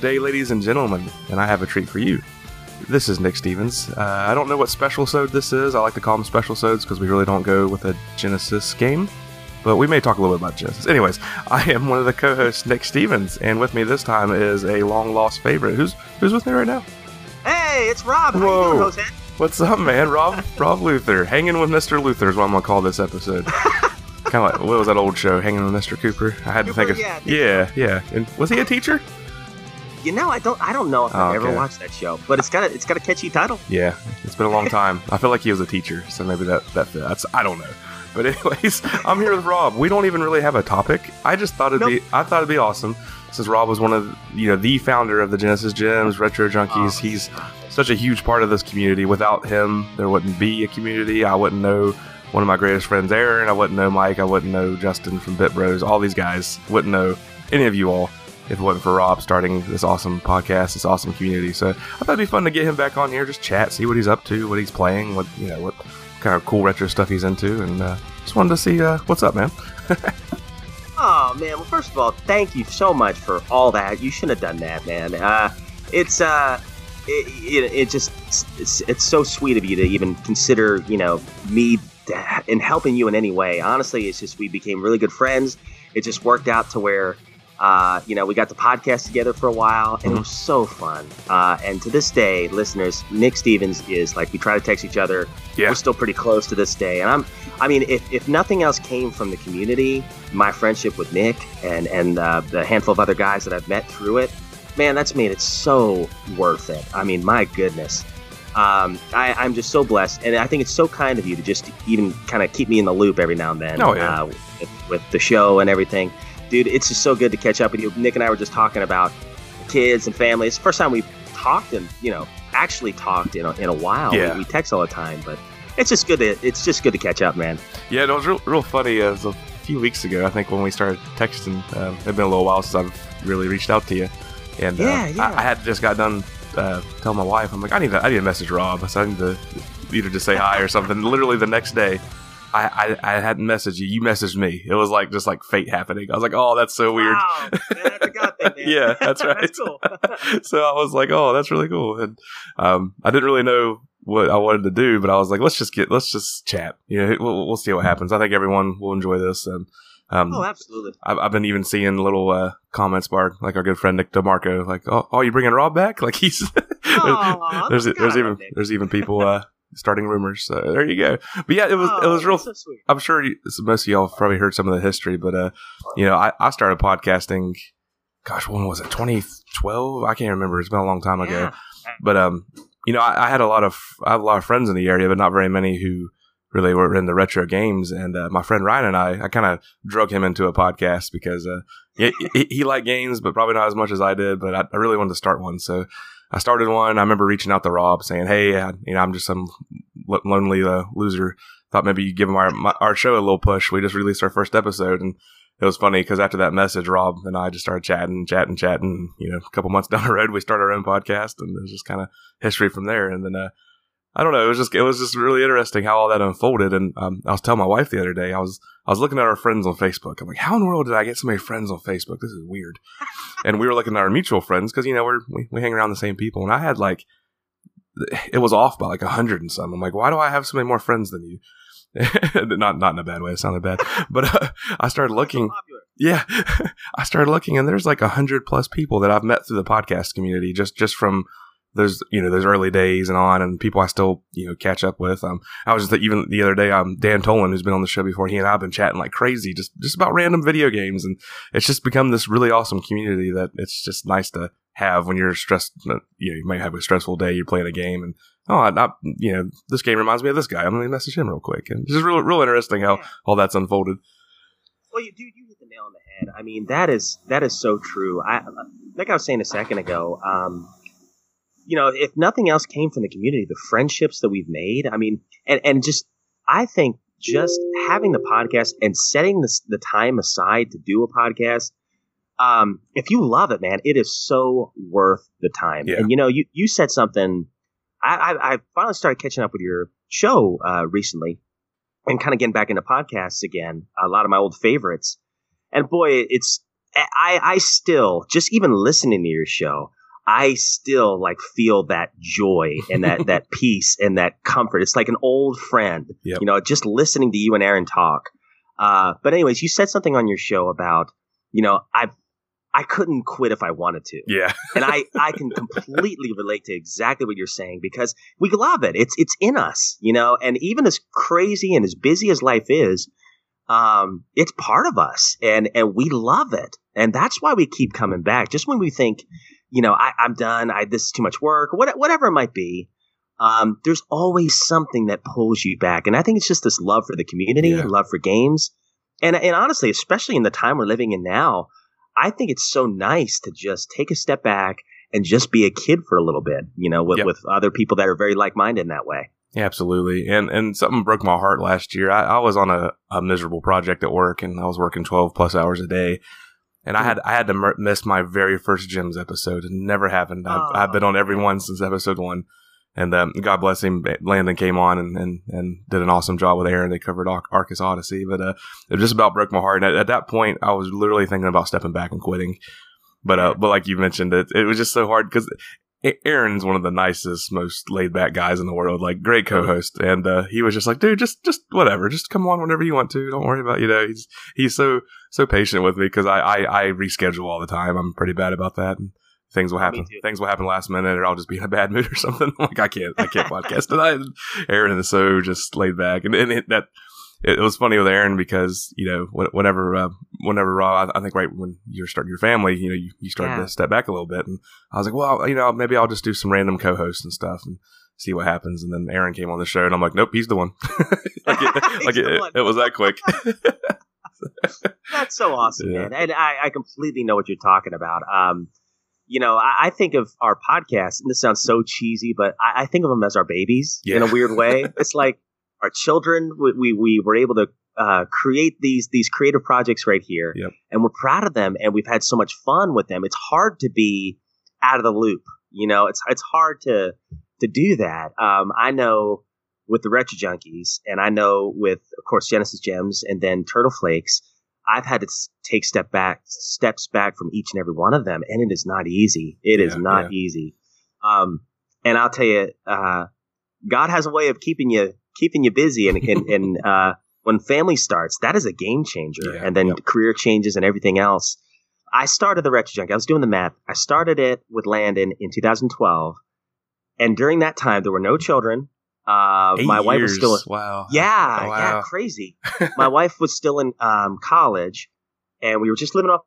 Good day, ladies and gentlemen, and I have a treat for you. This is Nick Stevens. Uh, I don't know what special sode this is. I like to call them special sodes because we really don't go with a Genesis game, but we may talk a little bit about Genesis. Anyways, I am one of the co-hosts, Nick Stevens, and with me this time is a long lost favorite. Who's who's with me right now? Hey, it's Rob. How you Whoa. doing, Jose? What's up, man? Rob Rob Luther, hanging with Mr. Luther is what I'm gonna call this episode. kind of like what was that old show, Hanging with Mr. Cooper? I had to think of yeah, yeah, yeah. And was he a teacher? You know, I don't, I don't know if Oh, I've ever watched that show, but it's got a, it's got a catchy title. Yeah, it's been a long time. I feel like he was a teacher, so maybe that that fits. I don't know. But anyways, I'm here with Rob. We don't even really have a topic. I just thought it'd be I thought it'd be awesome since Rob was one of you know the founder of the Genesis Gems Retro Junkies. Oh, He's such a huge part of this community. Without him, there wouldn't be a community. I wouldn't know one of my greatest friends, Aaron. I wouldn't know Mike. I wouldn't know Justin from Bit Bros. All these guys wouldn't know any of you all if it wasn't for Rob starting this awesome podcast, this awesome community. So I thought it'd be fun to get him back on here, just chat, see what he's up to, what he's playing, what you know, what kind of cool retro stuff he's into, and uh, just wanted to see uh, what's up, man. Oh man, well first of all, thank you so much for all that. You shouldn't have done that, man. Uh, it's uh, it, it, it just it's, it's so sweet of you to even consider, you know, me in helping you in any way. Honestly, it's just we became really good friends. It just worked out to where. Uh, you know, we got the podcast together for a while, and it was so fun. Uh, and to this day, listeners, Nick Stevens is like we try to text each other. Yeah. We're still pretty close to this day, and I'm I mean, if, if nothing else came from the community, my friendship with Nick and and uh, the handful of other guys that I've met through it, man, that's made it so worth it. I mean, my goodness, um, I, I'm just so blessed, and I think it's so kind of you to just even kind of keep me in the loop every now and then. Oh, yeah. uh, with, with the show and everything, dude. It's just so good to catch up with you. Nick and I were just talking about kids and family. It's the first time we've talked and you know actually talked in a, in a while. Yeah. We, we text all the time, but. It's just good to it's just good to catch up, man. Yeah, it was real, real funny. Uh, it was a few weeks ago, I think, when we started texting. Um, it's been a little while since I've really reached out to you, and uh, Yeah, yeah. I, I had just got done uh, telling my wife, I'm like, I need to, I need to message Rob. So I need to either just say hi or something. Literally the next day. I, I, I hadn't messaged you. You messaged me. It was like just like fate happening. I was like, oh, that's so weird. Wow, man, that's a God thing, man. Yeah, that's right. that's cool. so I was like, "Oh, that's really cool." And um, I didn't really know what I wanted to do, but I was like, "Let's just get, let's just chat. You know, we'll, we'll see what happens. I think everyone will enjoy this." And um, oh, absolutely. I've, I've been even seeing little uh, comments bar like our good friend Nick DeMarco, like, "Oh, oh you bringing Rob back?" Like he's Aw, there's that's there's even there's even people uh, starting rumors. So there you go. But yeah, it was it Oh, was real so sweet. I'm sure you, most of y'all have probably heard some of the history, but uh, you know, I, I started podcasting. Gosh, when was it? 2012? I can't remember. It's been a long time ago. But um, you know, I, I had a lot of I have a lot of friends in the area, but not very many who really were into retro games. And uh, my friend Ryan and I, I kind of drug him into a podcast because uh, he, he, he liked games, but probably not as much as I did. But I, I really wanted to start one, so I started one. I remember reaching out to Rob saying, "Hey, I, you know, I'm just some lo- lonely uh, loser. Thought maybe you'd give our my, our show a little push. We just released our first episode, and it was funny because after that message, Rob and I just started chatting, chatting, chatting. You know, a couple months down the road, we started our own podcast, and it was just kind of history from there. And then uh, I don't know, it was just it was just really interesting how all that unfolded. And um, I was telling my wife the other day, I was I was looking at our friends on Facebook. I'm like, how in the world did I get so many friends on Facebook? This is weird. and we were looking at our mutual friends because you know we're we, we hang around the same people, and I had like it was off by like a hundred and some. I'm like, why do I have so many more friends than you? not not in a bad way. It sounded bad, but uh, I started looking. Yeah, I started looking, and there's like a hundred plus people that I've met through the podcast community, just just from those you know those early days and on, and people I still you know catch up with. Um, I was just even the other day, um, Dan Tolan, who's been on the show before, he and I've been chatting like crazy, just just about random video games, and it's just become this really awesome community that it's just nice to have when you're stressed. You know, you might have a stressful day, you're playing a game, and oh, I, I, you know, this game reminds me of this guy. I'm gonna message him real quick, and it's just real real interesting how all that's unfolded. Well, you, dude, you hit the nail on the head. I mean, that is that is so true. I like I was saying a second ago. Um, you know, if nothing else came from the community, the friendships that we've made. I mean, and and just I think just having the podcast and setting this, the time aside to do a podcast. Um, if you love it, man, it is so worth the time. Yeah. And you know, you you said something. I, I, I finally started catching up with your show uh, recently, and kind of getting back into podcasts again. A lot of my old favorites, and boy, it's I I still just even listening to your show, I still like feel that joy and that that peace and that comfort. It's like an old friend, Yep. you know, just listening to you and Aaron talk. Uh, but anyways, you said something on your show about, you know, I I couldn't quit if I wanted to, Yeah. and I I can completely relate to exactly what you're saying because we love it. It's it's in us, you know, and even as crazy and as busy as life is, um, it's part of us, and and we love it, and that's why we keep coming back. Just when we think, you know, I, I'm done, I this is too much work, what, whatever it might be. Um, there's always something that pulls you back, and I think it's just this love for the community, Yeah. love for games, and and honestly, especially in the time we're living in now, I think it's so nice to just take a step back and just be a kid for a little bit, you know, with, Yep. with other people that are very like minded in that way. Yeah, absolutely. And and something broke my heart last year. I, I was on a, a miserable project at work, and I was working twelve plus hours a day. And I had I had to miss my very first Gems episode. It never happened. I've, Oh. I've been on every one since episode one. And um, God bless him, Landon came on and, and, and did an awesome job with Aaron. They covered Ar- Arcus Odyssey, but uh, it just about broke my heart. And at, at that point, I was literally thinking about stepping back and quitting. But uh, but like you mentioned, it it was just so hard because Aaron's one of the nicest, most laid back guys in the world. Like great co-host, and uh, he was just like, dude, just just whatever, just come on whenever you want to. Don't worry about you know. He's he's so so patient with me because I, I I reschedule all the time. I'm pretty bad about that. And things will happen. Things will happen last minute, or I'll just be in a bad mood or something. like I can't I can't podcast tonight. And Aaron is so just laid back, and, and it, that it, was funny with Aaron because you know wh- whenever uh, whenever Rob, I, I think right when you're starting your family, you know you, you started Yeah. to step back a little bit, and I was like, well, you know, maybe I'll just do some random co-hosts and stuff and see what happens. And then Aaron came on the show, and I'm like, nope, he's the one. like it, like it, one. it was that quick. That's so awesome, Yeah. man. And I, I completely know what you're talking about. Um, you know, I, I think of our podcast, and this sounds so cheesy, but I, I think of them as our babies in a weird way. it's like our children. We, we, we were able to uh, create these these creative projects right here, Yep. and we're proud of them, and we've had so much fun with them. It's hard to be out of the loop. You know, it's it's hard to to do that. Um, I know with the Retro Junkies, and I know with, of course, Genesis Gems, and then Turtle Flakes. I've had to take step back, steps back from each and every one of them, and it is not easy. It is Yeah, not easy. Um, and I'll tell you, uh, God has a way of keeping you keeping you busy, and and, and uh, when family starts, that is a game changer. Yeah, and then yep. career changes and everything else. I started the Retro Junkie. I was doing the math. I started it with Landon in 2012, and during that time, there were no children. Uh, my wife was years. still wow. yeah, Oh, yeah, crazy. my wife was still in um, college, and we were just living off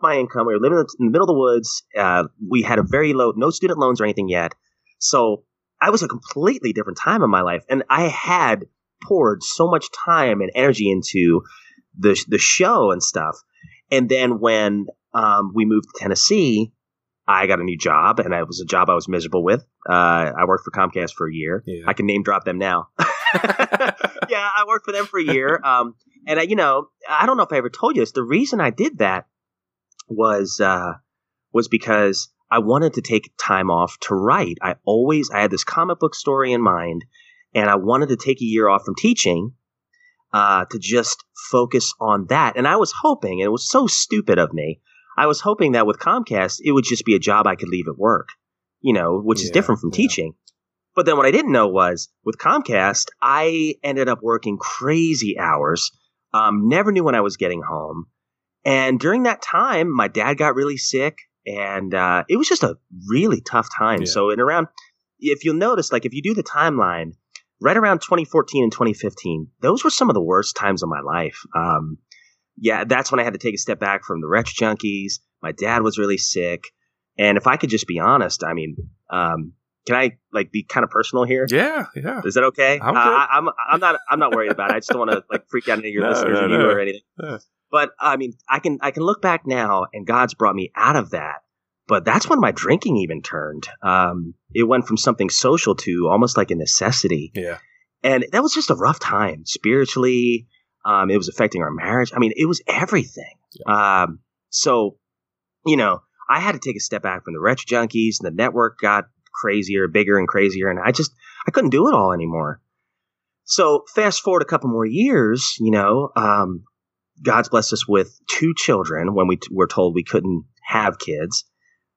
my income. We were living in the middle of the woods. Uh, we had a very low, no student loans or anything yet. So I was a completely different time in my life, and I had poured so much time and energy into the the show and stuff. And then when um, we moved to Tennessee, I got a new job, and it was a job I was miserable with. Uh, I worked for Comcast for a year. Yeah. I can name drop them now. yeah, I worked for them for a year. Um, and I, you know, I don't know if I ever told you this. The reason I did that was uh, was because I wanted to take time off to write. I always I had this comic book story in mind, and I wanted to take a year off from teaching uh, to just focus on that. And I was hoping, and it was so stupid of me. I was hoping that with Comcast, it would just be a job I could leave at work, you know, which is different from yeah. teaching. But then what I didn't know was with Comcast, I ended up working crazy hours. Um, never knew when I was getting home. And during that time, my dad got really sick, and uh, it was just a really tough time. Yeah. So, in around, if you'll notice, like if you do the timeline, right around 2014 and 2015, those were some of the worst times of my life. Um, yeah, that's when I had to take a step back from the Retro Junkies. My dad was really sick, and if I could just be honest, I mean, um, can I like be kind of personal here? Yeah, yeah. Is that okay? I'm Uh. I, I'm I'm not I'm not worried about it. I just don't want to like freak out any of your No, listeners no, or you no. or anything. Yeah. But I mean, I can I can look back now, and God's brought me out of that. But that's when my drinking even turned. Um, it went from something social to almost like a necessity, Yeah. and that was just a rough time spiritually. Um, it was affecting our marriage. I mean, it was everything. Um, so, you know, I had to take a step back from the retro junkies, and the network got crazier, bigger, and crazier, and I just I couldn't do it all anymore. So fast forward a couple more years, you know, um, God's blessed us with two children when we t- were told we couldn't have kids.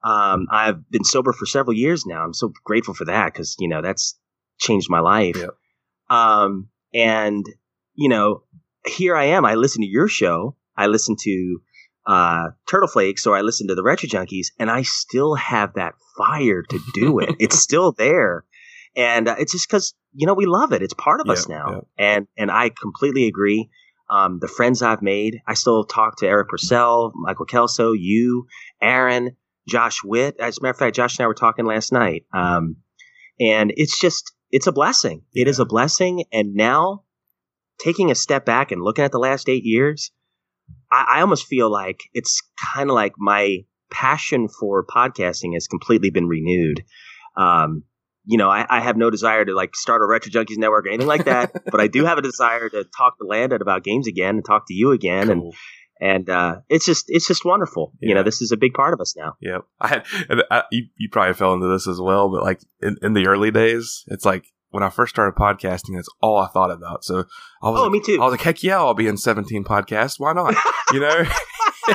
Um, I've been sober for several years now. I'm so grateful for that because you know that's changed my life. Yep. Um, and you know, here I am. I listen to your show. I listen to uh, Turtle Flakes, or I listen to the Retro Junkies, and I still have that fire to do it. it's still there, and uh, it's just because you know we love it. It's part of Yep, us now, yep. and and I completely agree. Um, the friends I've made, I still talk to Eric Purcell, Michael Kelso, you, Aaron, Josh Witt. As a matter of fact, Josh and I were talking last night, um, and it's just it's a blessing. It is a blessing, and now taking a step back and looking at the last eight years, I, I almost feel like it's kind of like my passion for podcasting has completely been renewed. Um, you know, I, I have no desire to like start a Retro Junkies network or anything like that, but I do have a desire to talk to Landon about games again and talk to you again, and Cool. and uh, it's just it's just wonderful. You know, this is a big part of us now. Yep. I had, and I, you, you probably fell into this as well, but like in, in the early days, it's like when I first started podcasting, that's all I thought about. So I was Oh, like, me too. I was like, heck yeah, I'll be in 17 podcasts. Why not? You know?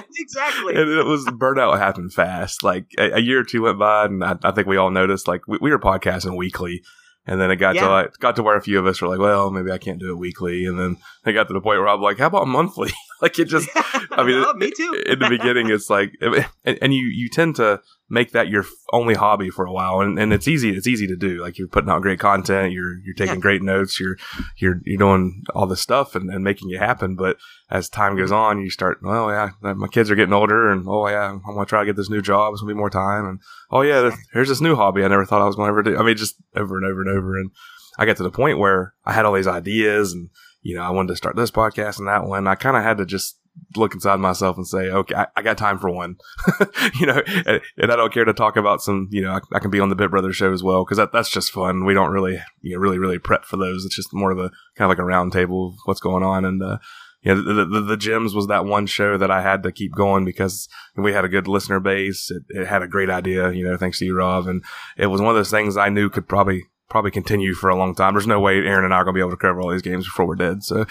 exactly. and it was burnout happened fast. Like a, a year or two went by, and I, I think we all noticed like we, we were podcasting weekly, and then it got to like got to where a few of us were like, well, maybe I can't do it weekly, and then it got to the point where I'm like, how about monthly? like it just, I mean, Oh, me too. in the beginning, it's like, and, and you you tend to make that your only hobby for a while, and, and it's easy it's easy to do. Like you're putting out great content, you're you're taking Yeah. great notes, you're you're you're doing all this stuff and, and making it happen. But as time goes on, you start, oh yeah, uh, my kids are getting older, and oh yeah, I'm gonna try to get this new job. It's gonna be more time, and oh yeah, there's- here's this new hobby I never thought I was gonna ever do. I mean, just over and over and over, and I got to the point where I had all these ideas, and you know, I wanted to start this podcast and that one. I kind of had to just look inside myself and say, okay, I, I got time for one, you know, and, and I don't care to talk about some, you know, I, I can be on the Bit Brothers show as well because that, that's just fun. We don't really, you know, really, really prep for those. It's just more of a kind of like a round table of what's going on. And, uh, you know, the, the, the Gems was that one show that I had to keep going because we had a good listener base. It, it had a great idea, you know, thanks to you, Rob. And it was one of those things I knew could probably, probably continue for a long time. There's no way Aaron and I are going to be able to cover all these games before we're dead. So,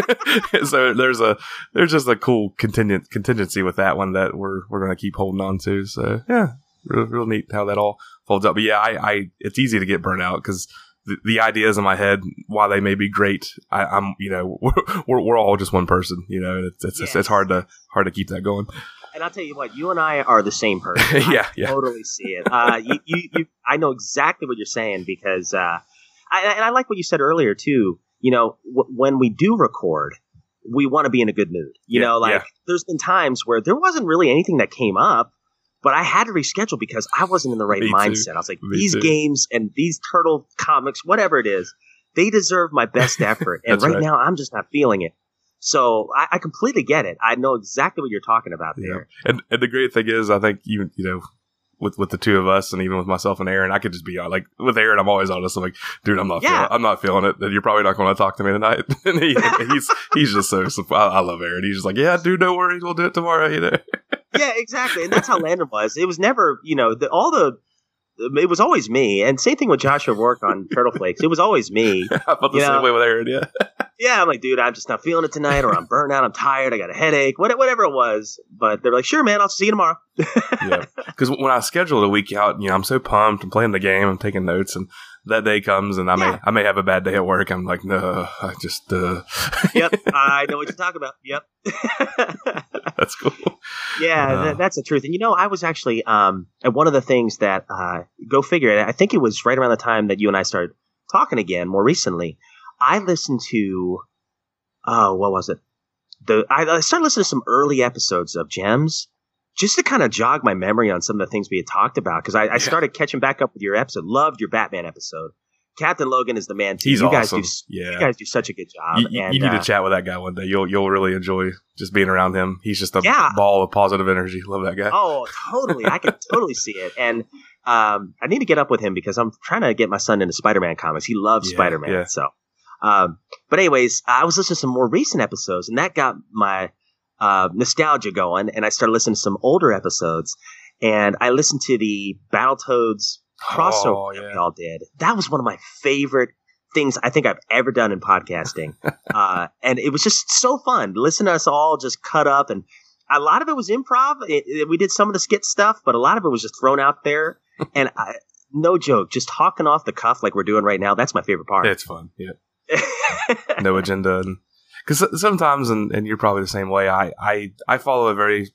so there's a, there's just a cool contingent contingency with that one that we're, we're going to keep holding on to. So yeah, real, real neat how that all folds up. But yeah, I, I, it's easy to get burnt out because the, the ideas in my head, while they may be great, I, I'm, you know, we're, we're, we're all just one person, you know, and it's, it's, it's, hard to, hard to keep that going. And I'll tell you what, you and I are the same person. I Yeah, yeah. totally see it. Uh, you, you, you, I know exactly what you're saying because, uh, I, and I like what you said earlier too. You know, w- when we do record, we want to be in a good mood. You Yeah, know, like yeah. there's been times where there wasn't really anything that came up, but I had to reschedule because I wasn't in the right Me too. mindset. I was like, Me these too. games and these turtle comics, whatever it is, they deserve my best effort. and right, right. now, I'm just not feeling it. So I, I completely get it. I know exactly what you're talking about Yeah. there. And, and the great thing is, I think even, you know, with, with the two of us and even with myself and Aaron, I could just be like, with Aaron, I'm always honest. I'm like, dude, I'm not Yeah. feeling, I'm not feeling it. And you're probably not going to talk to me tonight. and he, he's, he's just so, I, I love Aaron. He's just like, yeah, dude, no worries. We'll do it tomorrow, you know? yeah, exactly. And that's how Landon was. It was never, you know, the, all the. It was always me, and same thing with Joshua work on Turtle Flakes. It was always me. I felt the You know- same way with Aaron. Yeah. Yeah, I'm like, dude, I'm just not feeling it tonight, or I'm burnt out, I'm tired, I got a headache, what- whatever it was. But they're like, sure, man, I'll see you tomorrow. yeah. Because when I scheduled a week out, you know, I'm so pumped. I'm playing the game. I'm taking notes, and that day comes, and I may Yeah. I may have a bad day at work. I'm like, no, I just uh, yep, I know what you're talking about. Yep. that's cool. Yeah, Uh. that, that's the truth. And you know, I was actually um, and one of the things that uh, go figure. I think it was right around the time that you and I started talking again more recently. I listened to oh, what was it? The I, I started listening to some early episodes of Gems just to kind of jog my memory on some of the things we had talked about because I, I Yeah. started catching back up with your episode. Loved your Batman episode. Captain Logan is the man too. He's you guys do yeah. you guys do such a good job. You, you- and, you need uh, to chat with that guy one day. You'll you'll really enjoy just being around him. He's just a Yeah. ball of positive energy. Love that guy. Oh, totally. I can totally see it. And um, I need to get up with him because I'm trying to get my son into Spider-Man comics. He loves Yeah, Spider-Man. yeah. So, um, but anyways, I was listening to some more recent episodes, and that got my uh, nostalgia going. And I started listening to some older episodes, and I listened to the Battletoads crossover Oh, that yeah. we all did. That was one of my favorite things I think I've ever done in podcasting. uh, and it was just so fun listen to us all just cut up. And a lot of it was improv. It, it, we did some of the skit stuff, but a lot of it was just thrown out there. and I, no joke, just talking off the cuff like we're doing right now. That's my favorite part. It's fun. Yeah. no agenda. Because sometimes, and, and you're probably the same way, I, I, I follow a very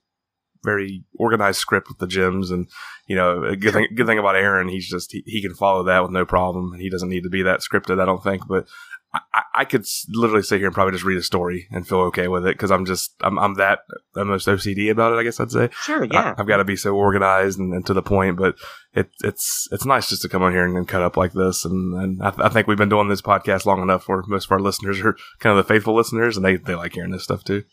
very organized script with the Gems and you know a good thing, good thing about aaron he's just he, he can follow that with no problem and he doesn't need to be that scripted i don't think but I, I could literally sit here and probably just read a story and feel okay with it because I'm just I'm, I'm that almost OCD about it. I guess I'd say. Sure, yeah. I, have got to be so organized and, and, to the point, but it, it's it's nice just to come on here and, and cut up like this. And, and I, th- I, think we've been doing this podcast long enough where most of our listeners are kind of the faithful listeners, and they they like hearing this stuff too.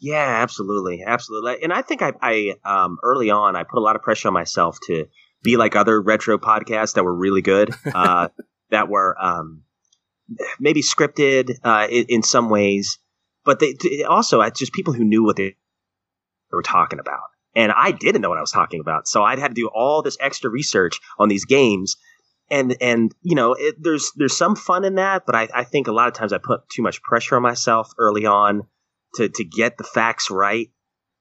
Yeah, absolutely, absolutely. And I think I, I um, early on I put a lot of pressure on myself to be like other retro podcasts that were really good, uh, that were um, maybe scripted uh, in, in, some ways, but they also it's just people who knew what they were talking about. And I didn't know what I was talking about, so I'd had to do all this extra research on these games. And and you know, it, there's there's some fun in that, but I, I think a lot of times I put too much pressure on myself early on to to get the facts right.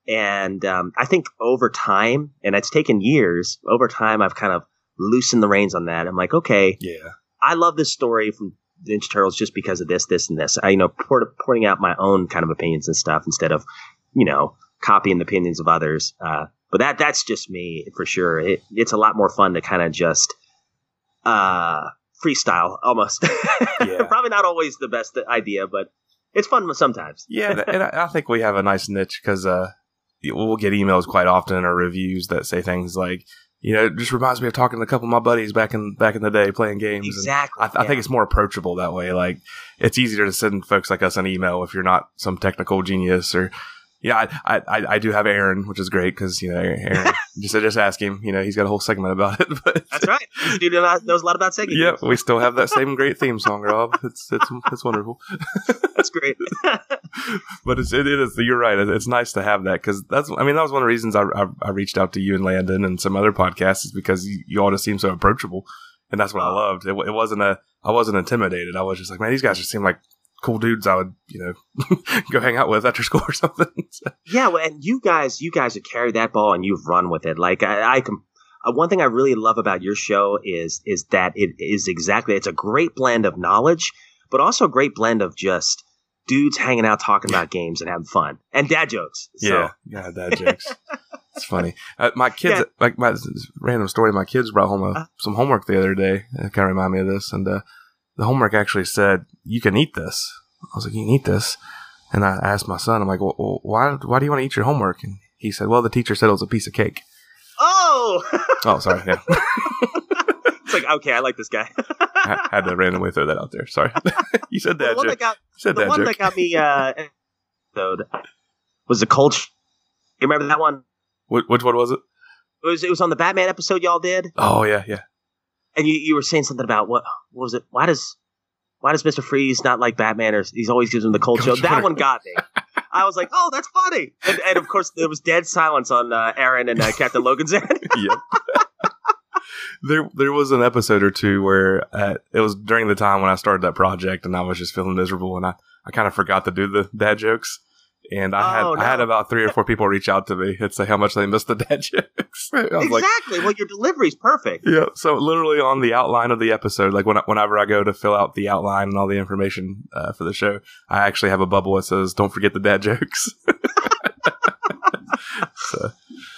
And um, I think over time, and it's taken years, over time I've kind of loosened the reins on that. I'm like, okay, yeah, I love this story from Ninja Turtles just because of this, this, and this. I, you know, port- pointing out my own kind of opinions and stuff instead of, you know, copying the opinions of others. Uh, but that that's just me for sure. It, it's a lot more fun to kind of just uh, freestyle almost. Yeah. Probably not always the best idea, but it's fun sometimes. yeah, and I think we have a nice niche because uh, we'll get emails quite often or reviews that say things like, you know, it just reminds me of talking to a couple of my buddies back in back in the day playing games. Exactly. I, yeah. I, think it's more approachable that way. Like, it's easier to send folks like us an email if you're not some technical genius or yeah, I, I, I do have Aaron, which is great because you know Aaron. just just ask him. You know, he's got a whole segment about it. But that's right. This dude knows a lot about Sega. Yeah, we still have that same great theme song, Rob. It's it's it's wonderful. that's great. but it's it is. You're right. It's nice to have that because that's. I mean, that was one of the reasons I, I, I reached out to you and Landon and some other podcasts is because you, you all just seem so approachable, and that's what I loved. It, it wasn't a. I wasn't intimidated. I was just like, man, these guys just seem like cool dudes I would, you know, go hang out with after school or something. yeah, well, and you guys, you guys have carried that ball and you've run with it. Like I, I can. Uh, one thing I really love about your show is is that it is exactly it's a great blend of knowledge, but also a great blend of just dudes hanging out talking about games and having fun and dad jokes. So. Yeah, yeah, dad jokes. it's funny. Uh, my kids, yeah. like my random story. My kids brought home a, uh, some homework the other day. It kind of reminded me of this, and uh, the homework actually said you can eat this. I was like, you can eat this. And I asked my son, I'm like, well, why, why do you want to eat your homework? And he said, well, the teacher said it was a piece of cake. Oh! oh, sorry. Yeah. it's like, okay, I like this guy. I had to randomly throw that out there. Sorry. you said that. The one, that got, the that, one that got me uh, was the cold. Sh- you remember that one? Which, which one was it? It was it was on the Batman episode y'all did. Oh yeah, yeah and you, you were saying something about what, what was it? Why does why does Mister Freeze not like Batman? Or he's always gives him the cold chill. That one got me. I was like, oh, that's funny. And, and of course, there was dead silence on uh, Aaron and uh, Captain Logan's end. yep. there, there was an episode or two where uh, it was during the time when I started that project, and I was just feeling miserable, and I, I kind of forgot to do the dad jokes and I had oh, no. I had about three or four people reach out to me and say how much they missed the dad jokes. exactly. Like, well, your delivery's perfect. Yeah. So literally on the outline of the episode, like when, whenever I go to fill out the outline and all the information uh, for the show, I actually have a bubble that says "Don't forget the dad jokes." so.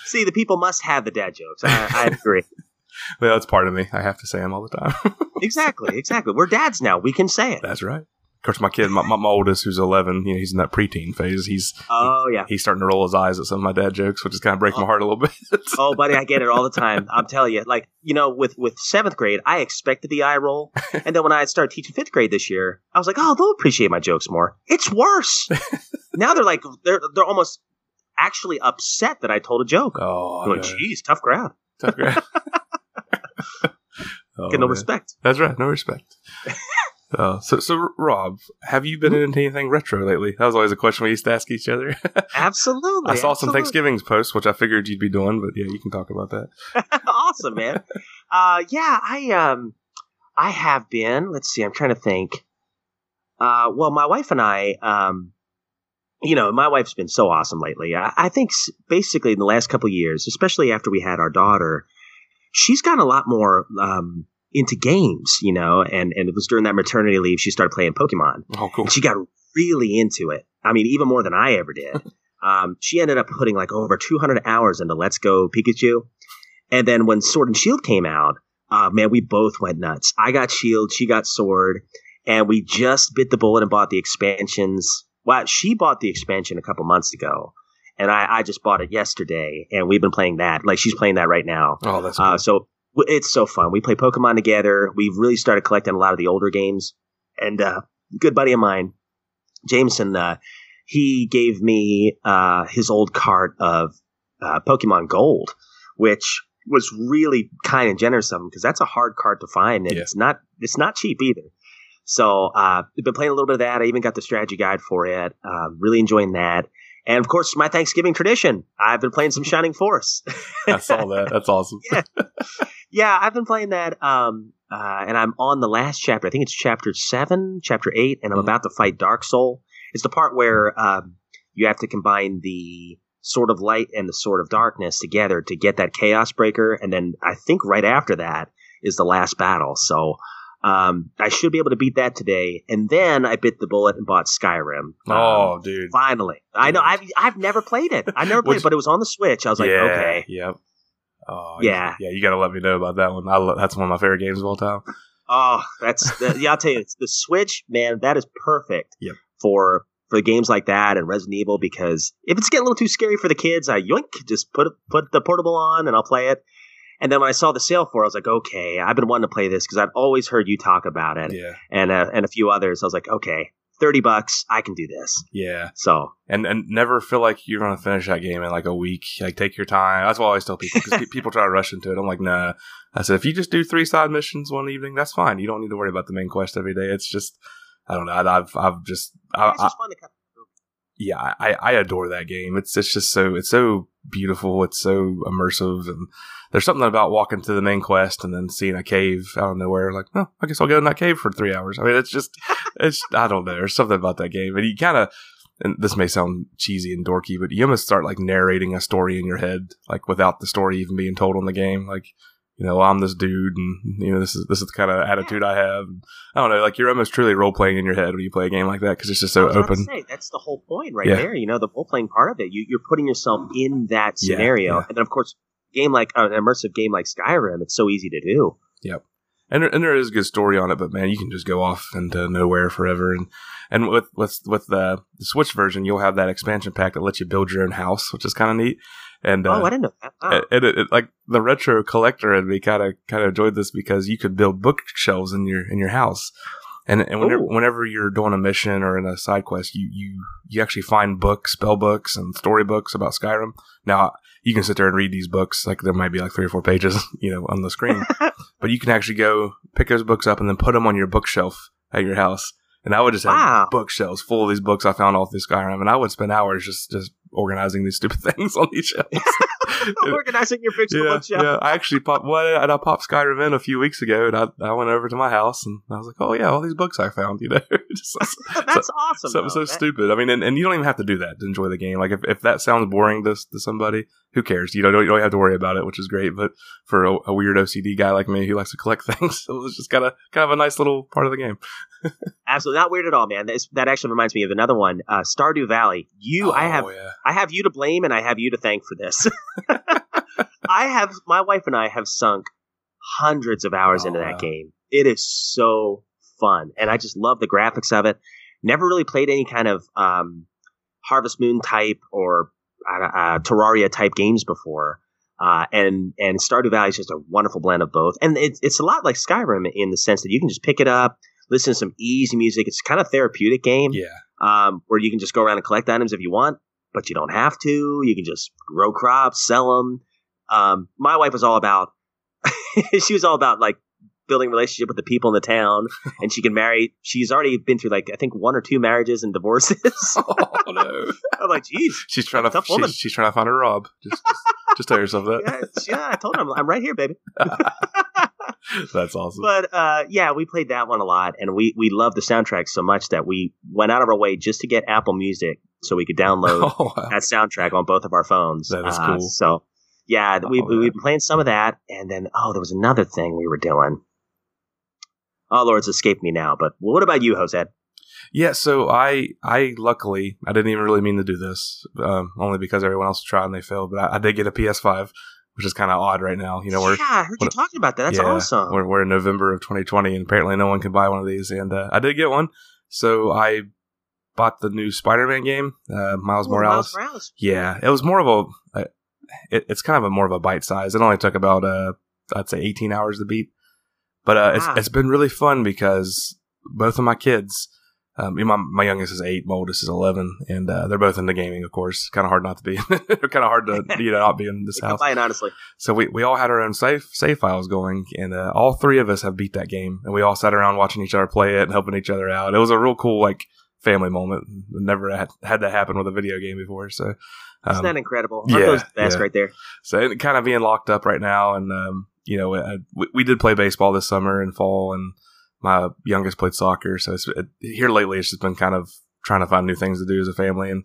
See, the people must have the dad jokes. I, I agree. well, that's part of me. I have to say them all the time. exactly. Exactly. We're dads now. We can say it. That's right course, my kid, my, my, my, oldest, who's eleven, you know, he's in that preteen phase. He's oh yeah, he's starting to roll his eyes at some of my dad jokes, which is kind of breaking oh. my heart a little bit. oh, buddy, I get it all the time. I'm telling you, like you know, with with seventh grade, I expected the eye roll, and then when I started teaching fifth grade this year, I was like, oh, they'll appreciate my jokes more. It's worse. now they're like they're they're almost actually upset that I told a joke. Oh, like, geez, tough crowd. Tough crowd. oh, Get no oh, man. respect. That's right, no respect. Uh, so, so Rob, have you been mm-hmm. into anything retro lately? That was always a question we used to ask each other. absolutely. I saw absolutely. some Thanksgiving's posts, which I figured you'd be doing, but yeah, you can talk about that. awesome, man. uh, yeah, I um, I have been. Let's see. I'm trying to think. Uh, well, my wife and I, um, you know, my wife's been so awesome lately. I, I think basically in the last couple years, especially after we had our daughter, she's gotten a lot more um, into games, you know, and, and it was during that maternity leave she started playing Pokemon. Oh, cool. And she got really into it. I mean, even more than I ever did. um, she ended up putting like over 200 hours into Let's Go Pikachu. And then when Sword and Shield came out, uh, man, we both went nuts. I got Shield, she got Sword, and we just bit the bullet and bought the expansions. Well, she bought the expansion a couple months ago, and I, I just bought it yesterday, and we've been playing that. Like she's playing that right now. Oh, that's Uh, so w- it's so fun. We play Pokemon together. We've really started collecting a lot of the older games. And uh, a good buddy of mine, Jameson, uh, he gave me uh, his old cart of uh, Pokemon Gold, which was really kind and generous of him because that's a hard card to find, and Yeah. it's not it's not cheap either. So uh, I've been playing a little bit of that. I even got the strategy guide for it. Uh, really enjoying that. And of course, my Thanksgiving tradition. I've been playing some Shining Force. I saw that. That's awesome. Yeah. yeah, I've been playing that, um, uh, and I'm on the last chapter. I think it's chapter seven, chapter eight, and I'm Mhm. about to fight Dark Sol. It's the part where um, you have to combine the Sword of Light and the Sword of Darkness together to get that Chaos Breaker, and then I think right after that is the last battle. So um, I should be able to beat that today. And then I bit the bullet and bought Skyrim. Um, Oh, dude. finally! I know I've I've never played it. I never played it, but it was on the Switch. I was like, yeah. okay, Yep. Oh, Yeah. Yeah. You got to let me know about that one. I lo- that's one of my favorite games of all time. Oh, that's the, yeah. I'll tell you, it's the Switch, man. That is perfect Yep. for for games like that and Resident Evil because if it's getting a little too scary for the kids, I yoink just put put the portable on and I'll play it. And then when I saw the sale for it, I was like, okay, I've been wanting to play this because I've always heard you talk about it Yeah. and uh, and a few others. I was like, okay, thirty bucks, I can do this. Yeah. So And and never feel like you're going to finish that game in like a week. Like, take your time. That's what I always tell people because people try to rush into it. I'm like, nah. I said, if you just do three side missions one evening, that's fine. You don't need to worry about the main quest every day. It's just, I don't know. I've, I've just, I, just fun to of yeah, I, I adore that game. It's it's just so it's so beautiful. It's so immersive, and there's something about walking to the main quest and then seeing a cave out of nowhere. Like, oh, I guess I'll go in that cave for three hours. I mean, it's just, it's I don't know. There's something about that game, and you kind of, and this may sound cheesy and dorky, but you almost start like narrating a story in your head, like without the story even being told on the game. Like, you know, I'm this dude, and you know, this is this is the kind of attitude I have. I don't know, like you're almost truly role playing in your head when you play a game like that because it's just so I was about to open. say, that's the whole point right Yeah. there. You know, the role playing part of it. You, you're putting yourself in that scenario, yeah. and then of course, game like uh, an immersive game like Skyrim, it's so easy to do. Yep. And there, and there is a good story on it, but man, you can just go off into nowhere forever. And and with with with the, the Switch version, you'll have that expansion pack that lets you build your own house, which is kind of neat. And uh, oh, I didn't know that. And and it, it- like the retro collector and me kind of kind of enjoyed this because you could build bookshelves in your in your house. And, and whenever, Ooh. whenever you're doing a mission or in a side quest, you, you, you actually find books, spell books, and story books about Skyrim. Now, you can sit there and read these books, like there might be like three or four pages, you know, on the screen. but you can actually go pick those books up and then put them on your bookshelf at your house. And I would just have Wow. bookshelves full of these books I found off through Skyrim, and I would spend hours just just organizing these stupid things on these shelves. Organizing your physical yeah, bookshelf. yeah. I actually popped what and I popped Skyrim in a few weeks ago, and I, I went over to my house and I was like, oh yeah, all these books I found, you know, just That's awesome. something so though. That- stupid. I mean, and, and you don't even have to do that to enjoy the game. Like if, if that sounds boring to, to somebody, who cares? You don't you don't have to worry about it, which is great. But for a, a weird OCD guy like me who likes to collect things, it was just kind of kind of a nice little part of the game. Absolutely not weird at all, man. This, that actually reminds me of another one, uh, Stardew Valley. You, I have, Oh, yeah. I have you to blame, and I have you to thank for this. I have my wife and I have sunk hundreds of hours Oh, into that wow. game. It is so fun, and I just love the graphics of it. Never really played any kind of um, Harvest Moon type or uh, uh, Terraria type games before. Uh, and and Stardew Valley is just a wonderful blend of both, and it's it's a lot like Skyrim in the sense that you can just pick it up, listen to some easy music. It's kind of therapeutic game Yeah. um, where you can just go around and collect items if you want, but you don't have to. You can just grow crops, sell them. Um, my wife was all about. she was all about like building relationship with the people in the town, and she can marry. She's already been through like I think one or two marriages and divorces. oh no. I'm like, geez, She's trying to she's, she's trying to find her Rob. Just, just just tell yourself that. yeah, yeah. I told her I'm, I'm right here, baby. That's awesome. But uh, yeah, we played that one a lot, and we we loved the soundtrack so much that we went out of our way just to get Apple Music so we could download oh, wow. that soundtrack on both of our phones. That is Uh, cool. So yeah, we Oh, we yeah. we've been playing some of that, and then oh, there was another thing we were doing. Oh Lord's escaped me now. But what about you, Jose? Yeah, so I I luckily I didn't even really mean to do this, um, only because everyone else tried and they failed. But I, I did get a PS5, which is kind of odd right now. You know, we're yeah, I heard you talking about that. That's yeah, awesome. We're, we're in November of 2020, and apparently no one can buy one of these. And uh, I did get one, so I bought the new Spider-Man game, uh, Miles Ooh, Morales. Miles Morales. Yeah, it was more of a. Uh, it, it's kind of a more of a bite size. It only took about uh, I'd say 18 hours to beat, but uh, it's it's been really fun because both of my kids. Um, my my youngest is eight, my oldest is eleven, and uh, they're both into gaming. Of course, kind of hard not to be. kind of hard to you know not be in this house. fine, honestly. So we, we all had our own save save files going, and uh, all three of us have beat that game, and we all sat around watching each other play it and helping each other out. It was a real cool like family moment. Never had, had that happen with a video game before. So Isn't um, that incredible? yeah, Aren't those the best yeah. right there? so kind of being locked up right now, and um, you know uh, we, we did play baseball this summer and fall, and my youngest played soccer. So it's, it, here lately, it's just been kind of trying to find new things to do as a family, and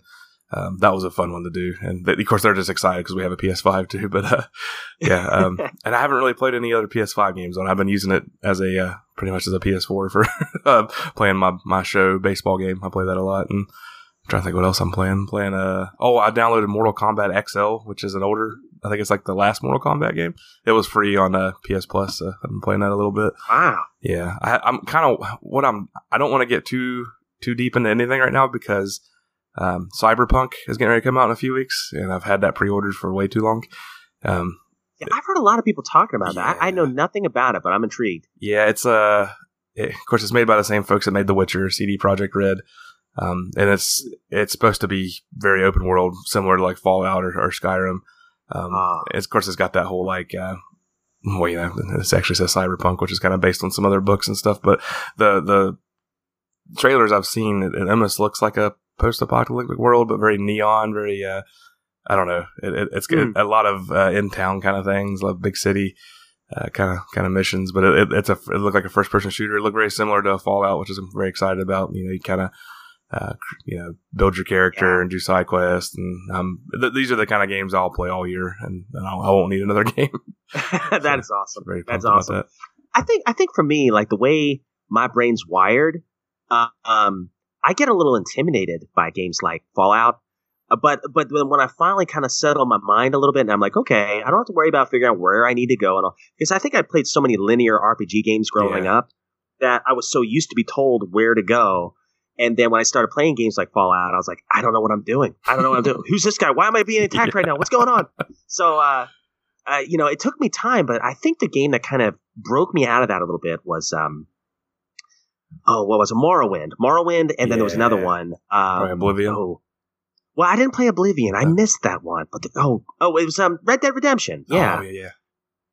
um, that was a fun one to do. And th- of course, they're just excited because we have a PS5 too. But uh, yeah, um, and I haven't really played any other PS5 games on. I've been using it as a uh, pretty much as a PS4 for uh, playing my my show baseball game. I play that a lot, and I'm trying to think what else I'm playing. Playing uh oh, I downloaded Mortal Kombat XL, which is an older. I think it's like the last Mortal Kombat game. It was free on uh, PS Plus. So I've been playing that a little bit. Wow. Yeah, I, I'm kind of what I'm. I don't want to get too too deep into anything right now because um, Cyberpunk is getting ready to come out in a few weeks, and I've had that pre-ordered for way too long. Um, Yeah, I've heard a lot of people talking about that. I, know nothing about it, but I'm intrigued. yeah, it's uh, it- of course, it's made by the same folks that made The Witcher, CD Projekt Red, um, and it's it's supposed to be very open world, similar to like Fallout or, or Skyrim. Um, Ah. it's- of course, it's got that whole like. Uh, well, you know, this actually says cyberpunk, which is kind of based on some other books and stuff. But the the trailers I've seen, it, it almost looks like a post-apocalyptic world, but very neon, very uh, I don't know. It, it, it's Hmm. a lot of uh, in town kind of things, a big city kind of kind of missions. But it, it, it's a it looked like a first-person shooter. It looked very similar to Fallout, which is I'm very excited about. You know, you kind of uh, you know build your character Yeah. and do side quests, and um, th- these are the kind of games I'll play all year, and, and I'll, I won't need another game. that is awesome. Very That's awesome. that. I think I think for me, like the way my brain's wired, uh, um, I get a little intimidated by games like Fallout. Uh, but but when when I finally kind of settle my mind a little bit, and I'm like, okay, I don't have to worry about figuring out where I need to go and all. Because I think I played so many linear RPG games growing Yeah. up that I was so used to be told where to go. And then when I started playing games like Fallout, I was like, I don't know what I'm doing. I don't know what I'm doing. Who's this guy? Why am I being attacked right now? What's going on? So, uh, uh, you know, it took me time, but I think the game that kind of broke me out of that a little bit was, um, oh, what was it? Morrowind. Morrowind, and then there was another Yeah. one. Um, Oblivion. oh, well, I didn't play Oblivion. I missed that one. But the, oh, oh, it was um, Red Dead Redemption. Yeah, Oh, yeah, yeah.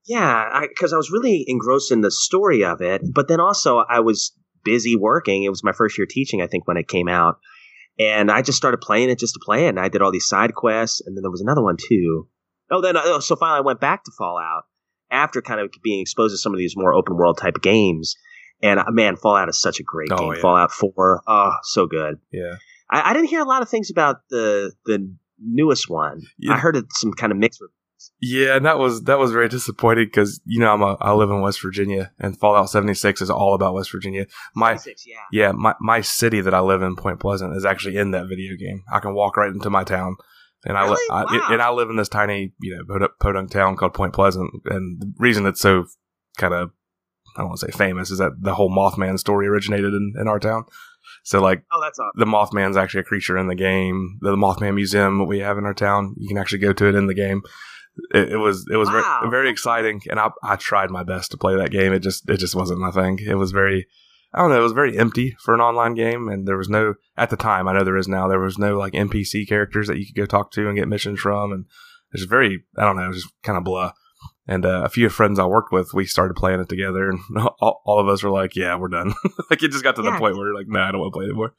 yeah, because I, was really engrossed in the story of it, but then also I was busy working. It was my first year teaching, I think, when it came out, and I just started playing it just to play it. And I did all these side quests, and then there was another one too. Oh, then oh, so finally I went back to Fallout after kind of being exposed to some of these more open world type games. And uh, man, Fallout is such a great Oh, game. yeah. Fallout Four, oh, so good. Yeah. I, I didn't hear a lot of things about the the newest one. Yeah. I heard it, some kind of mixed. Yeah, and that was that was very disappointing because you know I'm a I live in West Virginia and Fallout 76 is all about West Virginia. My yeah. yeah, my my city that I live in, Point Pleasant, is actually in that video game. I can walk right into my town, and I, li- Really? I Wow. and I live in this tiny you know podunk, podunk town called Point Pleasant. And the reason it's so kind of I don't want to say famous is that the whole Mothman story originated in, in our town. So like Oh, that's awesome. the Mothman's actually a creature in the game. The Mothman Museum that we have in our town, you can actually go to it in the game. It, it was it was Wow. very, very exciting, and I I tried my best to play that game. It just it just wasn't my thing. It was very I don't know. It was very empty for an online game, and there was no at the time. I know there is now. There was no like NPC characters that you could go talk to and get missions from, and it's just very I don't know. It was just kind of blah. And uh, a few friends I worked with, we started playing it together, and all, all of us were like, "Yeah, we're done." like it just got to Yeah. the point where we're like, "No, I don't want to play anymore."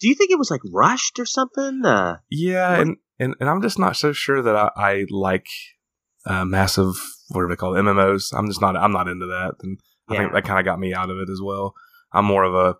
Do you think it was like rushed or something? Uh, Yeah, What- and, and and I'm just not so sure that I, I like uh, massive what are they called MMOs. I'm just not I'm not into that, and I Yeah. think that kind of got me out of it as well. I'm more of a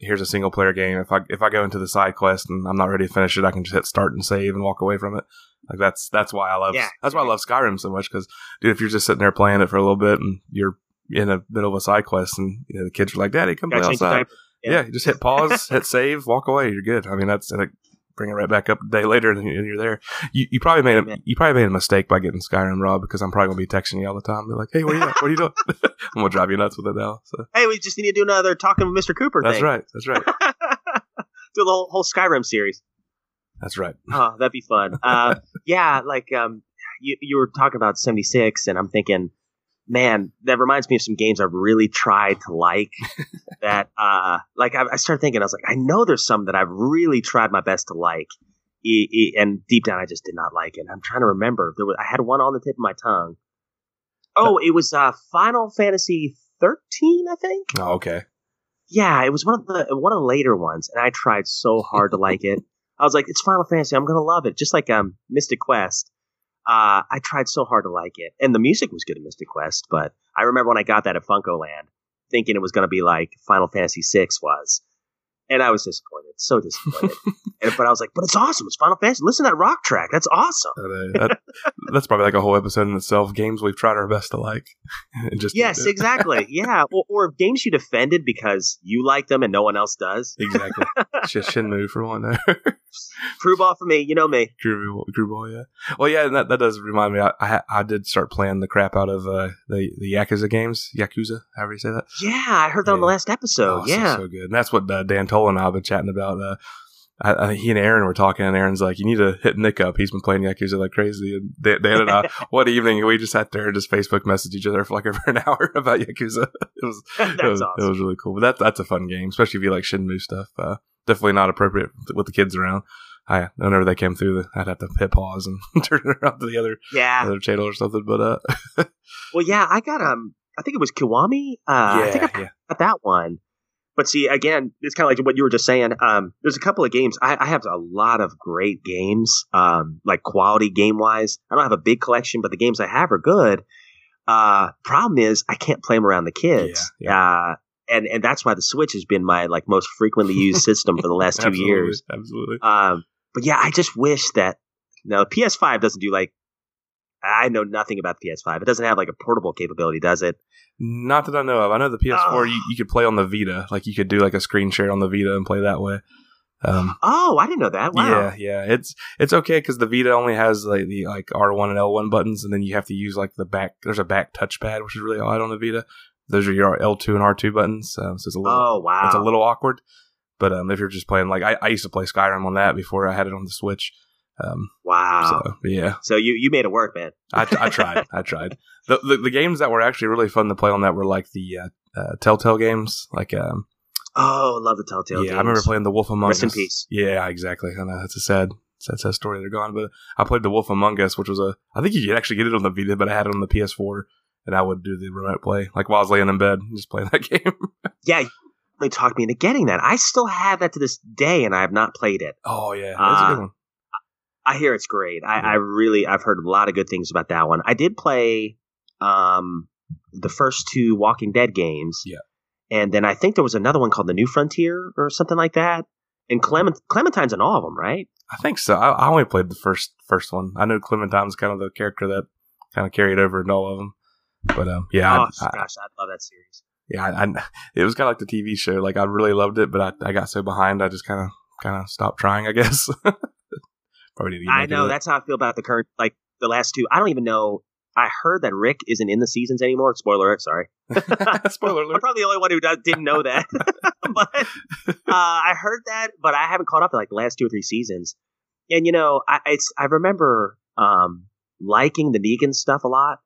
here's a single player game. If I if I go into the side quest and I'm not ready to finish it, I can just hit start and save and walk away from it. Like that's that's why I love Yeah. that's why I love Skyrim so much because dude, if you're just sitting there playing it for a little bit and you're in the middle of a side quest and you know, the kids are like, "Daddy, come play Gotta the outside." Yeah. Yeah. you just hit pause, hit save, walk away. You're good. I mean, that's and it, bring it right back up a day later, and you- and you're there. You, you probably made a, you probably made a mistake by getting Skyrim, Rob, because I'm probably gonna be texting you all the time. Be like, "Hey, what are you? What are you doing?" I'm gonna drive you nuts with it now. So Hey, we just need to do another talking with Mr. Cooper that's thing. right. That's right. do the whole, whole Skyrim series. That's right. Oh, that'd be fun. Uh, yeah, like um, you, you were talking about 76, and I'm thinking, man, that reminds me of some games I've really tried to like. that, uh, like, I, I started thinking, I was like, I know there's some that I've really tried my best to like. E- e- and deep down, I just did not like it. I'm trying to remember. There was, I had one on the tip of my tongue. Oh, it was uh, Final Fantasy 13, I think. Oh, okay. Yeah, it was one of the one of the later ones, and I tried so hard to like it. I was like, "It's Final Fantasy. I'm gonna love it." Just like um, Mystic Quest. Uh, I tried so hard to like it, and the music was good in Mystic Quest. But I remember when I got that at FuncoLand, thinking it was gonna be like Final Fantasy VI was, and I was disappointed, so disappointed. and, but I was like, "But it's awesome. It's Final Fantasy. Listen to that rock track. That's awesome." That, uh, that, that's probably like a whole episode in itself. Games we've tried our best to like, and just Yes, exactly. yeah, or, or games you defended because you like them and no one else does. exactly. Sh- Shenmue for one. Prove off for me. You know me. Drew Ball, yeah. Well, yeah, and that, that does remind me. I, I I did start playing the crap out of uh, the the Yakuza games, Yakuza, however you say that. Yeah, I heard that on the last episode. Oh, so- yeah. so, good. And that's what uh, Dan Toll and I have been chatting about. Uh, I, I he and Aaron were talking, and Aaron's like, "You need to hit Nick up. He's been playing Yakuza like crazy." And Dan, Dan and I, one evening, we just sat there and just Facebook messaged each other for like over an hour about Yakuza. It was it was, awesome. it was really cool. But that that's a fun game, especially if you like Shenmue stuff. Uh, definitely not appropriate with the kids around. I whenever they came through, I'd have to hit pause and turn it around to the other yeah. other channel or something. But uh, Well, yeah, I got um, I think it was Kiwami. Uh, I think I yeah, yeah, got that one. But see, again, it's kind of like what you were just saying. Um, there's a couple of games. I, I have a lot of great games, um, like quality game wise. I don't have a big collection, but the games I have are good. Uh, problem is I can't play them around the kids. Yeah, Uh, and and that's why the Switch has been my like most frequently used system for the last two absolutely, years. absolutely. Um, but yeah, I just wish that no PS5 doesn't do like I know nothing about the PS5. It doesn't have like a portable capability, does it? Not that I know of. I know the PS4 Oh. you, you could play on the Vita. Like you could do like a screen share on the Vita and play that way. Um, Oh, I didn't know that. Wow. Yeah, yeah. It's it's okay because the Vita only has like the like R one and L one buttons, and then you have to use like the back. There's a back touchpad, which is really odd on the Vita. Those are your L two and R two buttons, um, so it's a little Oh wow. it's a little awkward. But um, if you're just playing like I, I used to play Skyrim on that before I had it on the Switch. Um, wow. so So, you you made it work, man. I, I tried. I tried. The, the the games that were actually really fun to play on that were like the uh, uh, Telltale games, like um, Oh, love the Telltale yeah, games. I remember playing The Wolf Among Rest in peace. Yeah, exactly. I know that's a sad, sad, sad story. They're gone, but I played The Wolf Among Us, which was a. I think you could actually get it on the Vita, but I had it on the PS4, and I would do the remote play, like while I was laying in bed, just playing that game. Yeah, they talked me into getting that. I still have that to this day, and I have not played it. oh yeah, that's Ah. a good one. I hear it's great. I, Yeah. I really I've heard a lot of good things about that one. I did play um the first two Walking Dead games. Yeah. And then I think there was another one called The New Frontier or something like that. And Clement Clementine's in all of them, right? I think so. I, I only played the first first one. I know Clementine's kind of the character that kind of carried over in all of them. But um, yeah, oh I, gosh, I love that series. yeah, I, I, it was kind of like the TV show. Like I really loved it, but I, I got so behind, I just kind of kind of stopped trying. I guess. Probably need to I know that's how I feel about the current like the last two. I don't even know. I heard that Rick isn't in the seasons anymore. Spoiler alert, sorry. Spoiler alert. I'm probably the only one who does, didn't know that. but uh, I heard that, but I haven't caught up to like the last two or three seasons. And you know, I it's I remember um, liking the Negan stuff a lot,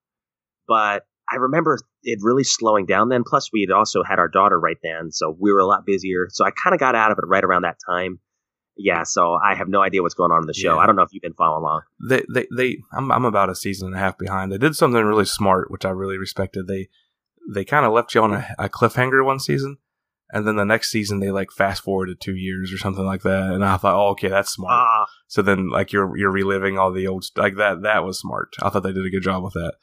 but I remember it really slowing down then. Plus, we had also had our daughter right then, so we were a lot busier. So I kind of got out of it right around that time. Yeah, so I have no idea what's going on in the show. Yeah. I don't know if you've been following along. they they they I'm I'm about a season and a half behind. They did something really smart, which I really respected. They they kind of left you on a, a cliffhanger one season, and then the next season they like fast forwarded two years or something like that. And I thought, oh, okay, that's smart. Ah, so then like you're you're reliving all the old like that. That was smart. I thought they did a good job with that.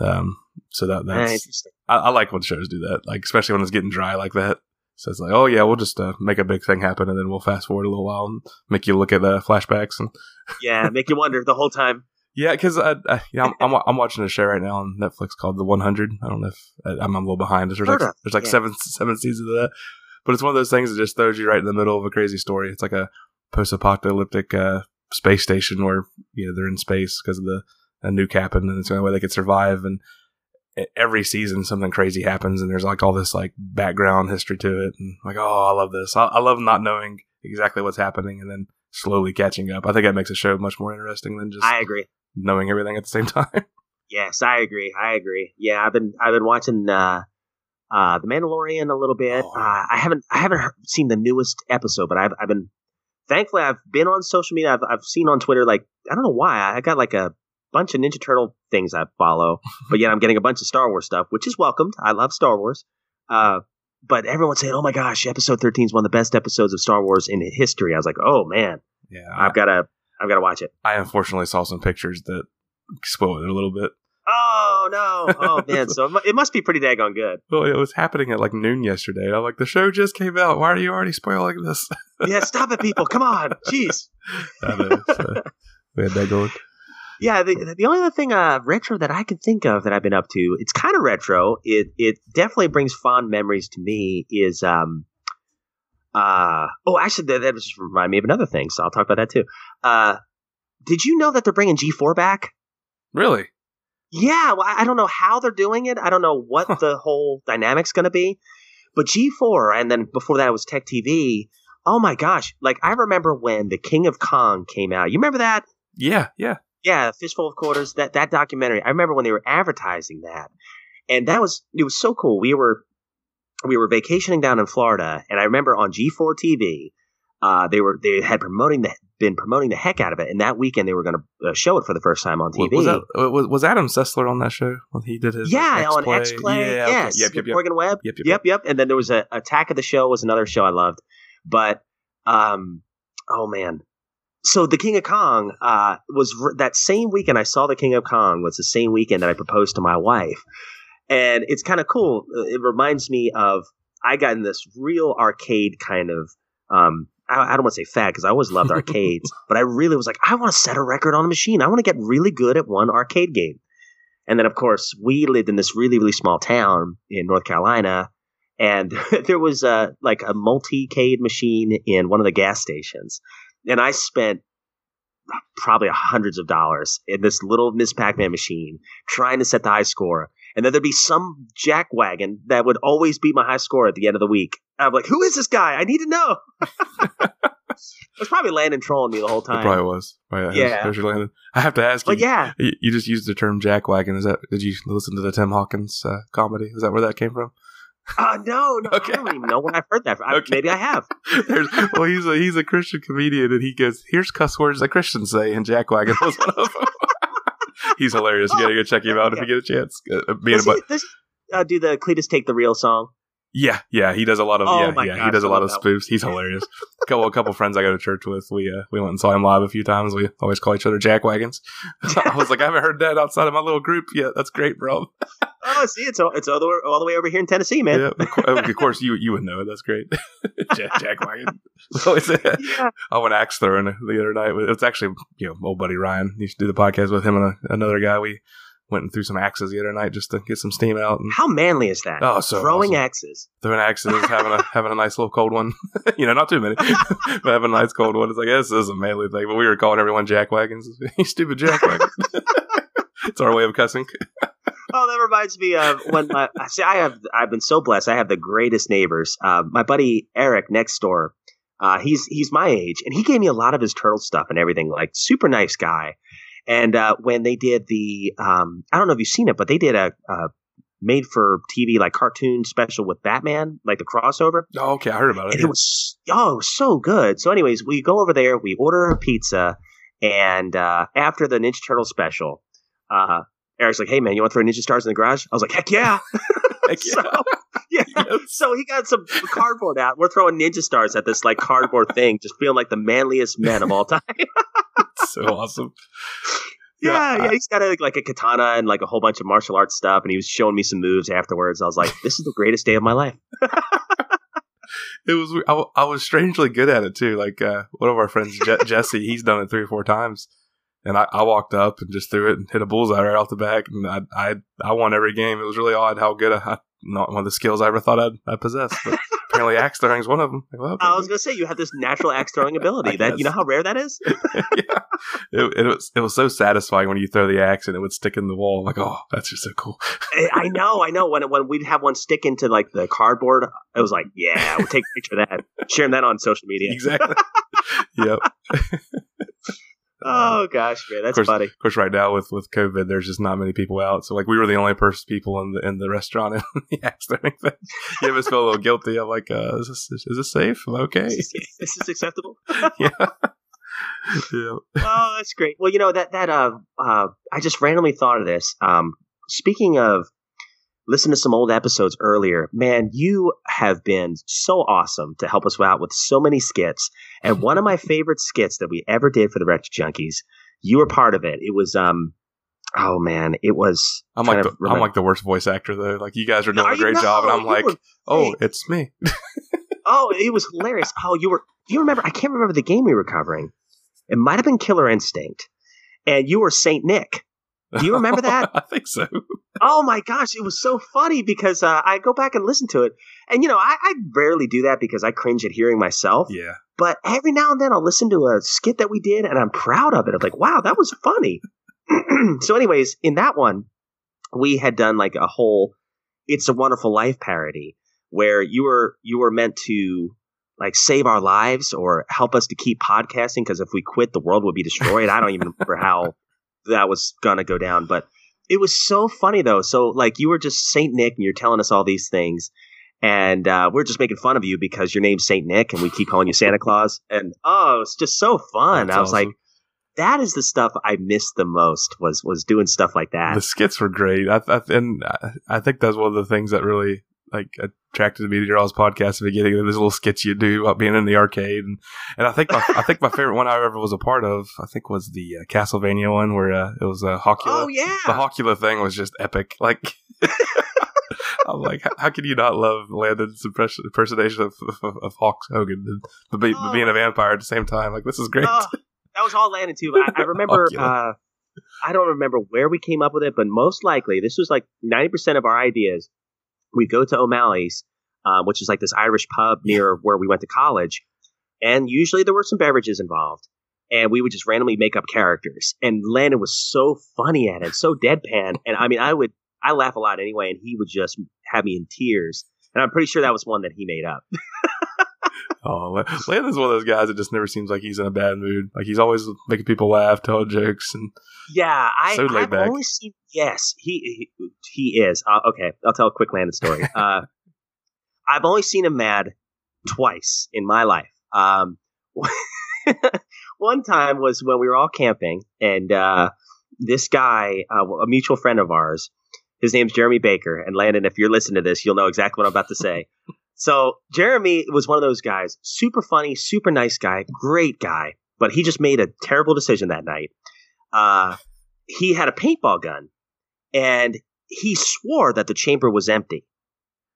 Um, so that Ah, that's interesting. I, I like when shows do that, like especially when it's getting dry like that. So it's like, oh yeah, we'll just uh, make a big thing happen, and then we'll fast forward a little while and make you look at the flashbacks and Yeah, make you wonder the whole time. yeah, because I, I, you know, I'm, I'm I'm watching a show right now on Netflix called The 100. I don't know if I, I'm a little behind. There's like there's like yeah. seven seven seasons of that, but it's one of those things that just throws you right in the middle of a crazy story. It's like a post-apocalyptic uh, space station where you know they're in space because of the a nuke happened, and it's the only way they could survive. And every season something crazy happens, and there's like all this like background history to it, and like oh, I love this. I, I love not knowing exactly what's happening and then slowly catching up. I think that makes a show much more interesting than just I agree. knowing everything at the same time. Yes, I agree. I agree. Yeah, I've been I've been watching uh, uh, the Mandalorian a little bit. Oh. Uh, I haven't I haven't seen the newest episode, but I've I've been thankfully I've been on social media. I've I've seen on Twitter like I don't know why I got like a bunch of Ninja Turtle things I follow, but yet I'm getting a bunch of Star Wars stuff, which is welcomed. I love Star Wars. Uh, but everyone's saying, "Oh my gosh, Episode 13 is one of the best episodes of Star Wars in history." I was like, "Oh man, yeah, I've got to I've got to watch it." I unfortunately saw some pictures that spoiled it a little bit. Oh no! Oh man! So it it must be pretty daggone good. Well, it was happening at like noon yesterday. I'm like, the show just came out. Why are you already spoiling this? Yeah, stop it, people! Come on, jeez. I know, so we had that going. Yeah, the the only other thing uh, retro that I can think of that I've been up to, it's kind of retro. It it definitely brings fond memories to me. Is um uh oh actually that, that just remind me of another thing, so I'll talk about that too. Uh, did you know that they're bringing G four back? Really? Yeah, well, I don't know how they're doing it. I don't know what Huh. the whole dynamic's going to be. But G4, and then before that it was Tech TV. Oh my gosh. Like, I remember when The King of Kong came out. You remember that? Yeah, yeah. Yeah, Fistful of Quarters, that, that documentary. I remember when they were advertising that. And that was, it was so cool. We were, we were vacationing down in Florida, and I remember on G4 TV, uh, they were, they had promoting the, been promoting the heck out of it. And that weekend they were going to uh, show it for the first time on TV. was that uh, was, was Adam Sessler on that show when he did his Yeah, like, on X Play. Yeah, okay. yes. Yep, yep, with yep. Morgan Webb. Yep, yep, Yep, yep. And then there was a Attack of the Show was another show I loved. But um oh man. So the King of Kong uh was r- that same weekend I saw the King of Kong was the same weekend that I proposed to my wife. And it's kind of cool. Uh, It reminds me of I got in this real arcade kind of um I, I don't want to say fat because I always loved arcades, but I really was like, I want to set a record on a machine. I want to get really good at one arcade game. And then, of course, we lived in this really, really small town in North Carolina, and there was a like a multi-cade machine in one of the gas stations, and I spent probably hundreds of dollars in this little Miss Pac-Man machine trying to set the high score. And then there'd be some jackwagon that would always beat my high score at the end of the week. I'm like, who is this guy? I need to know. it was probably Landon trolling me the whole It time. probably was. Oh, Yeah. there's- there's your Landon. I have to ask you. Yeah, You, you just used the term jackwagon. Is that? Did you listen to the Tim Hawkins uh, comedy? Is that where that came from? Uh, no, no, Okay. I don't even know when I've heard that. I, Okay. Maybe I have. There's, well, he's a he's a Christian comedian, and he goes, "Here's cuss words that Christians say," and jackwagon was one of them. he's hilarious. You gotta go check him out if you get a chance. Uh, being Does he, does uh, do the Cletus take the real song? Yeah, yeah, he does a lot of Oh yeah, yeah, he does a lot of spoofs. He's hilarious. a couple, a couple friends I go to church with, we uh, we went and saw him live a few times. We always call each other jackwagons. I was like, I haven't heard that outside of my little group yet. That's great, bro. Oh, see, it's all, it's all the, way- all the way over here in Tennessee, man. Yeah, of course you you would know it. That's great. Jack, jackwagon. So it's, Yeah. I went axe throwing the other night. It's actually you know old buddy Ryan. Used to do the podcast with him and a, another guy. We went and threw some axes the other night just to get some steam out and How manly is that? Oh, so Throwing awesome. axes. throwing axes, having a having a nice little cold one. you know, not too many, but having a nice cold one. It's like this is a manly thing. But we were calling everyone jackwagons. you stupid jackwagon. it's our way of cussing. Oh, that reminds me of when my I see. I have I've been so blessed. I have the greatest neighbors. Uh, my buddy Eric next door. Uh, he's he's my age, and he gave me a lot of his turtle stuff and everything. Like super nice guy. And uh, when they did the, um, I don't know if you've seen it, but they did a, a made for TV like cartoon special with Batman, like the crossover. Oh, okay, I heard about it. and it was oh it was so good. So, anyways, we go over there, we order a pizza, and uh, after the Ninja Turtle special, uh, Eric's like, "Hey man, you want to throw Ninja Stars in the garage?" I was like, "Heck yeah!" Heck yeah. so, yeah. Yes. So he got some cardboard out. We're throwing Ninja Stars at this like cardboard thing, just feeling like the manliest men of all time. so awesome. Yeah, yeah, he's got a, like a katana and like a whole bunch of martial arts stuff, and he was showing me some moves afterwards. I was like, "This is the greatest day of my life." it was. I, I, was strangely good at it too. Like uh, one of our friends, Je- Jesse, he's done it three or four times, and I, I, walked up and just threw it and hit a bullseye right off the back, and I I, I won every game. It was really odd how good I, not one of the skills I ever thought I'd, I possessed. But apparently, axe throwing is one of them. Okay. I was gonna say you have this natural axe throwing ability. that you know how rare that is. yeah, it, it, was it was so satisfying when you throw the axe and it would stick in the wall. I'm like, oh, that's just so cool. I know, I know. When when we'd have one stick into like the cardboard, it was like, yeah, we'll take a picture of that, sharing that on social media. Exactly. yep. Oh gosh, man, that's of course, funny. Of course, right now with with COVID, there's just not many people out. So like, we were the only person people in the in the restaurant, and he asked anything. You ever feel a little guilty. I'm like, uh, is this is this safe? Am I okay? Is this, is this acceptable? yeah. yeah. Oh, that's great. Well, you know that that uh uh I just randomly thought of this. Um, speaking of listen to some old episodes earlier. Man, you have been so awesome to help us out with so many skits. And one of my favorite skits that we ever did for the Retro Junkies, you were part of it. It was um oh man, it was I'm like the, I'm like the worst voice actor though. Like you guys are doing are a great job and I'm like, "Oh, it's me." oh, it was hilarious. Oh, you were do you remember I can't remember the game we were covering. It might have been Killer Instinct. And you were Saint Nick. Do you remember that? I think so. Oh my gosh, it was so funny because uh, I go back and listen to it, and you know I, I, rarely do that because I cringe at hearing myself. Yeah. But every now and then I'll listen to a skit that we did, and I'm proud of it. I'm like, wow, that was funny. so, anyways, in that one, we had done like a whole "It's a Wonderful Life" parody where you were you were meant to like save our lives or help us to keep podcasting because if we quit, the world would be destroyed. I don't even remember how that was gonna go down. But it was so funny though. So like you were just Saint Nick and you're telling us all these things. And uh, we're just making fun of you because your name's Saint Nick, and we keep calling you Santa Claus. And oh, it's just so fun. That's I was awesome. like, that is the stuff I missed the most was was doing stuff like that. The skits were great, I, I, and I think that's one of the things that really like attracted me to your all's podcast at the beginning. Those little skits you do about being in the arcade, and, and I think my, I think my favorite one I ever was a part of, I think was the uh, Castlevania one where uh, it was a uh, Hawkula. Oh yeah, the Hawkula thing was just epic. Like. I'm like, how, how can you not love Landon's impersonation of, of, of Hulk Hogan, but, be, oh. being a vampire at the same time? Like, this is great. Oh, that was all Landon too. I, I remember. uh, I don't remember where we came up with it, but most likely this was like 90% of our ideas we go to O'Malley's, uh, which is like this Irish pub near where we went to college, and usually there were some beverages involved, and we would just randomly make up characters. And Landon was so funny at it, so deadpan, and I mean, I would I laugh a lot anyway, and he would just have me in tears. And I'm pretty sure that was one that he made up. Oh, Landon's one of those guys that just never seems like he's in a bad mood. Like he's always making people laugh, telling jokes, and yeah, I, so I've back. only seen. Yes, he he, he is. Uh, okay, I'll tell a quick Landon story. uh, I've only seen him mad twice in my life. Um, one time was when we were all camping, and uh, this guy, uh, a mutual friend of ours, his name's Jeremy Baker. And Landon, if you're listening to this, you'll know exactly what I'm about to say. So Jeremy was one of those guys, super funny, super nice guy, great guy, but he just made a terrible decision that night. Uh, he had a paintball gun, and he swore that the chamber was empty.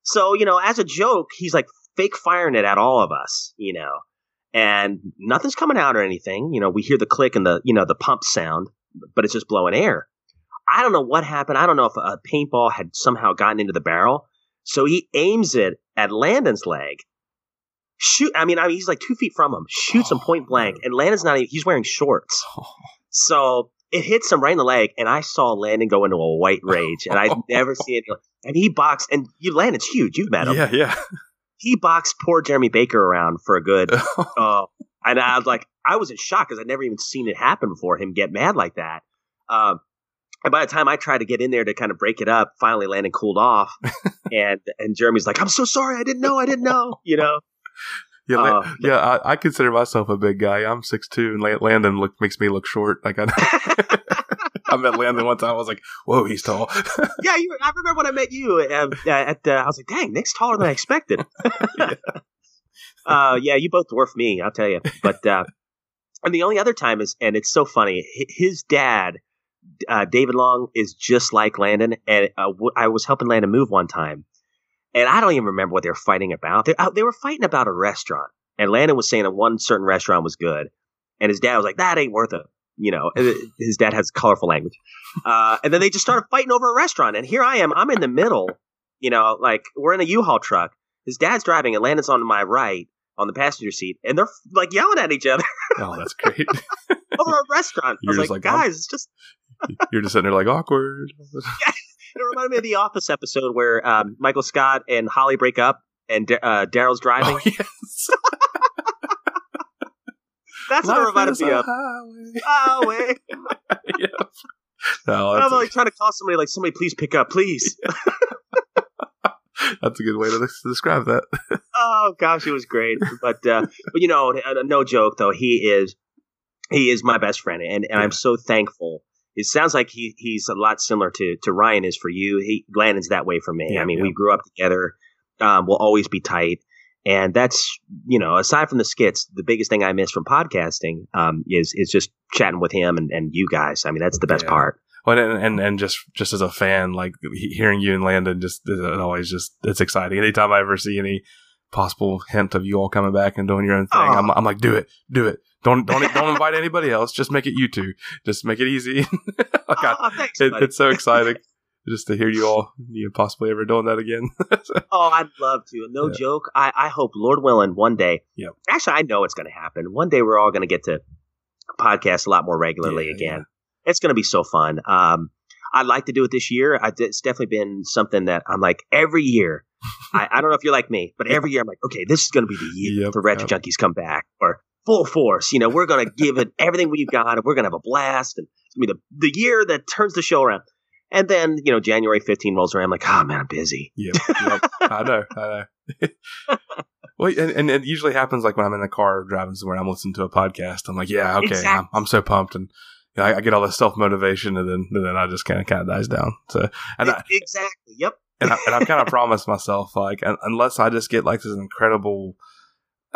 So you know, as a joke, he's like fake firing it at all of us, you know, and nothing's coming out or anything. You know, we hear the click and the you know the pump sound, but it's just blowing air. I don't know what happened. I don't know if a paintball had somehow gotten into the barrel. So he aims it at Landon's leg. Shoot, I mean, I mean, he's like two feet from him. Shoots oh, him point blank, and Landon's not. Even, he's wearing shorts, so it hits him right in the leg. And I saw Landon go into a white rage, and I've never seen it. And he boxed, and you Landon's huge. You've met him, yeah, yeah. He boxed poor Jeremy Baker around for a good. uh, and I was like, I was in shock because I'd never even seen it happen before. Him get mad like that. Um, and by the time I tried to get in there to kind of break it up, finally Landon cooled off, and and Jeremy's like, "I'm so sorry, I didn't know, I didn't know," you know. Yeah, uh, yeah. I, I, consider myself a big guy. I'm six two, and Landon look makes me look short. Like I, I met Landon one time. I was like, "Whoa, he's tall." yeah, you, I remember when I met you uh, at. Uh, I was like, "Dang, Nick's taller than I expected." yeah. Uh, yeah, you both dwarf me. I'll tell you. But uh, and the only other time is, and it's so funny. His dad uh, David Long is just like Landon, and uh, w- I was helping Landon move one time, and I don't even remember what they were fighting about. They, uh, they were fighting about a restaurant, and Landon was saying that one certain restaurant was good, and his dad was like, "That ain't worth it." You know, his dad has colorful language, uh, and then they just started fighting over a restaurant. And here I am, I'm in the middle. You know, like we're in a U-Haul truck. His dad's driving, and Landon's on my right on the passenger seat, and they're like yelling at each other. oh, that's great. over a restaurant. I was like, like, guys, it's just. You're just sitting there like awkward. yeah, it reminded me of the Office episode where um, Michael Scott and Holly break up, and uh, Darryl's driving. Oh, yes. That's what it reminded me of. Highway. highway. yeah. No, I'm like trying to call somebody, like somebody, please pick up, please. that's a good way to describe that. oh gosh, it was great, but uh, but you know, no joke though, he is he is my best friend, and, and yeah. I'm so thankful. It sounds like he he's a lot similar to to Ryan is for you. He Landon's that way for me. Yeah, I mean, yeah. we grew up together. Um, we'll always be tight. And that's, you know, aside from the skits, the biggest thing I miss from podcasting um, is is just chatting with him and, and you guys. I mean, that's the best yeah. part. Well, and, and and just just as a fan, like hearing you and Landon, just it always just it's exciting. Anytime I ever see any possible hint of you all coming back and doing your own thing, oh. I'm, I'm like, do it, do it. Don't don't don't invite anybody else. Just make it you two. Just make it easy. God, oh, thanks, it, it's so exciting just to hear you all you possibly ever doing that again. oh, I'd love to. No yeah. joke. I, I hope, Lord willing, one day. Yeah. Actually, I know it's going to happen. One day we're all going to get to podcast a lot more regularly yeah, again. Yeah. It's going to be so fun. Um, I'd like to do it this year. I, it's definitely been something that I'm like every year. I, I, don't know if you're like me, but every year I'm like, okay, this is going to be the year yep, for Retro yep. Junkies come back or full force. You know, we're going to give it everything we've got, and we're going to have a blast, and it's going to be the the year that turns the show around. And then, you know, January 15 rolls around. I'm like, oh, man, I'm busy. Yep. yep. I know. I know. well, and, and, it usually happens like when I'm in the car driving somewhere I'm listening to a podcast. I'm like, yeah, okay, exactly. I'm, I'm, so pumped. And you know, I, I, get all this self motivation and then, and then I just kind of kind of dies down. So, and I, exactly. Yep. and, I, and I've kind of promised myself, like, unless I just get like this incredible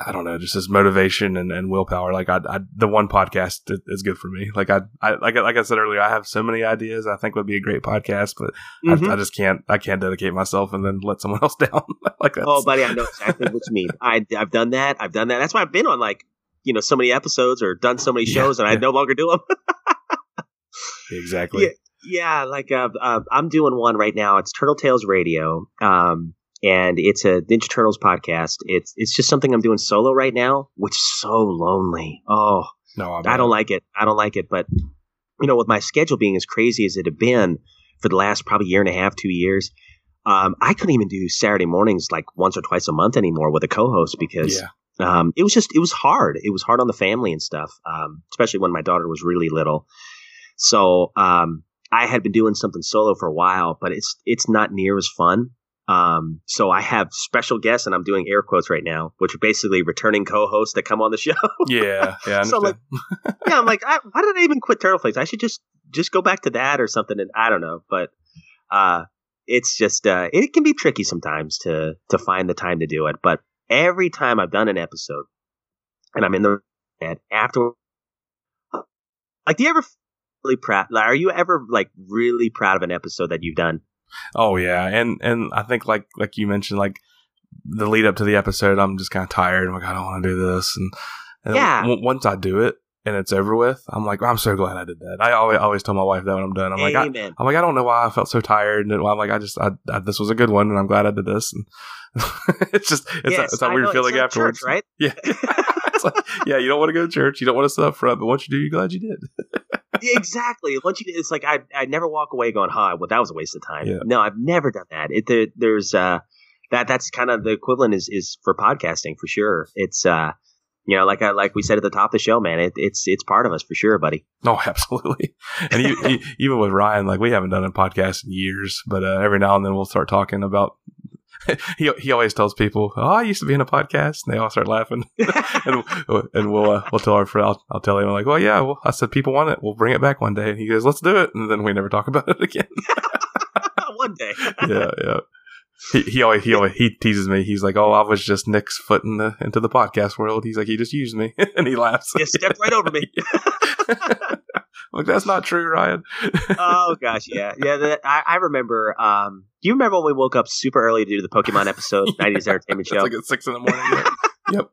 I don't know, just as motivation and, and willpower. Like I, I, the one podcast is good for me. Like I, I, like, like I said earlier, I have so many ideas I think would be a great podcast, but mm-hmm. I, I, just can't, I can't dedicate myself and then let someone else down. like that. Oh, buddy, I know exactly what you mean. I, I've done that. I've done that. That's why I've been on like, you know, so many episodes or done so many shows yeah, and yeah. I no longer do them. exactly. Yeah. Yeah, like uh, uh, I'm doing one right now. It's Turtle Tales Radio. Um, and it's a Ninja Turtles podcast. It's it's just something I'm doing solo right now, which is so lonely. Oh, no, I don't like it. I don't like it. But you know, with my schedule being as crazy as it had been for the last probably year and a half, two years, um, I couldn't even do Saturday mornings like once or twice a month anymore with a co-host because yeah. um, it was just it was hard. It was hard on the family and stuff, um, especially when my daughter was really little. So um, I had been doing something solo for a while, but it's it's not near as fun. Um, so I have special guests, and I'm doing air quotes right now, which are basically returning co-hosts that come on the show. yeah, yeah. so I'm like, yeah, I'm like, I, why did I even quit Turtle Flakes? I should just just go back to that or something. And I don't know, but uh, it's just uh, it can be tricky sometimes to to find the time to do it. But every time I've done an episode, and I'm in the bed after, like, do you ever really proud? Like, are you ever like really proud of an episode that you've done? Oh yeah, and and I think like like you mentioned, like the lead up to the episode, I'm just kind of tired. I'm like, I don't want to do this, and, and yeah. W- once I do it and it's over with, I'm like, I'm so glad I did that. I always always tell my wife that when I'm done. I'm Amen. like, I, am like, I don't know why I felt so tired, and I'm like, I just, I, I, this was a good one, and I'm glad I did this. And it's just, it's, yes, a, it's a weird feeling afterwards, church, right? Yeah. like, yeah, you don't want to go to church, you don't want to sit up front, but once you do, you're glad you did exactly. Once you, it's like I I never walk away going, "Hi, well, that was a waste of time." Yeah. No, I've never done that. It there, there's uh that that's kind of the equivalent is is for podcasting for sure. It's uh you know, like I like we said at the top of the show, man, it, it's it's part of us for sure, buddy. Oh, absolutely. And you, even with Ryan, like we haven't done a podcast in years, but uh, every now and then we'll start talking about he he always tells people, "Oh, I used to be in a podcast," and they all start laughing. and, and we'll uh, we'll tell our friend, I'll, I'll tell him like, "Well, yeah, well, I said people want it. We'll bring it back one day." And he goes, "Let's do it," and then we never talk about it again. one day. yeah, yeah. He, he always he always he teases me. He's like, "Oh, I was just Nick's foot in the, into the podcast world." He's like, "He just used me," and he laughs. He stepped right over me. like that's not true, Ryan. oh gosh, yeah, yeah. The, I, I remember. Um, do you remember when we woke up super early to do the Pokemon episode, Yeah. 90s Entertainment Show? Like at six in the morning. yep.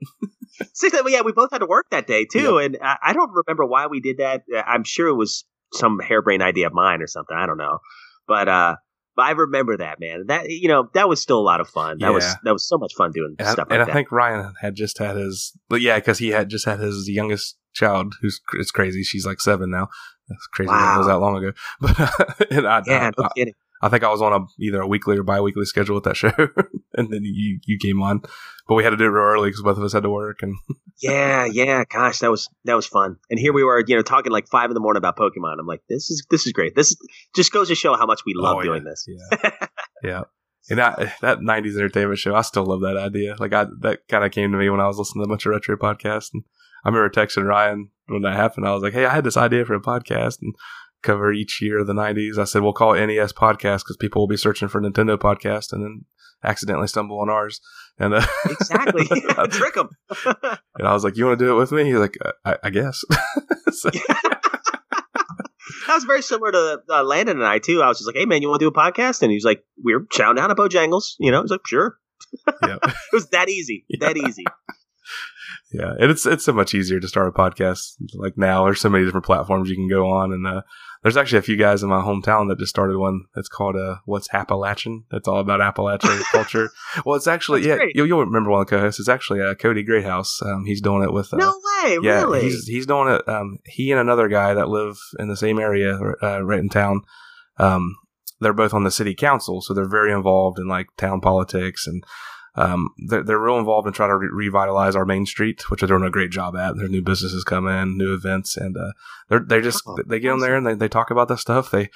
Six, Well, yeah, we both had to work that day too, and I, I don't remember why we did that. I'm sure it was some harebrained idea of mine or something. I don't know, but uh, but I remember that man. That you know that was still a lot of fun. That was that was so much fun doing And, I, stuff and like I think Ryan had just had his, but yeah, because he had just had his youngest child, who's it's crazy. She's like seven now. That's crazy. That was that long ago. But and I, yeah, no I, kidding. I think I was on a either a weekly or bi-weekly schedule with that show, and then you you came on, but we had to do it real early because both of us had to work. And Yeah, yeah. Gosh, that was that was fun. And here we were, you know, talking like five in the morning about Pokemon. I'm like, this is this is great. This is, just goes to show how much we love Oh, doing this. Yeah, yeah. And that that '90s entertainment show, I still love that idea. Like I, that kind of came to me when I was listening to a bunch of retro podcasts, and I remember texting Ryan when that happened. I was like, "Hey, I had this idea for a podcast and cover each year of the '90s." I said, "We'll call it NES podcast because people will be searching for Nintendo podcast and then accidentally stumble on ours." And uh, Exactly. Trick them. and I was like, "You want to do it with me?" He's like, "I, I guess." So- that was very similar to uh, Landon and I too. I was just like, "Hey man, you want to do a podcast?" And he was like, "We're chowing down at Bojangles." You know, he's like, "Sure." yeah. It was that easy. That easy. Yeah, and it's it's so much easier to start a podcast like now. There's so many different platforms you can go on, and uh, there's actually a few guys in my hometown that just started one that's called uh, "What's Appalachian." That's all about Appalachian culture. Well, it's actually That's yeah, you'll, you'll remember one of the co-hosts. It's actually uh, Cody Greathouse. Um, he's doing it with uh, No way, yeah, really. he's he's doing it. Um, he and another guy that live in the same area, uh, right in town. Um, they're both on the city council, so they're very involved in like town politics, and um, they're they're real involved in trying to re- revitalize our main street, which they're doing a great job at. There's new businesses come in, new events, and uh, they're they just Oh, they get in there and they, they talk about this stuff. They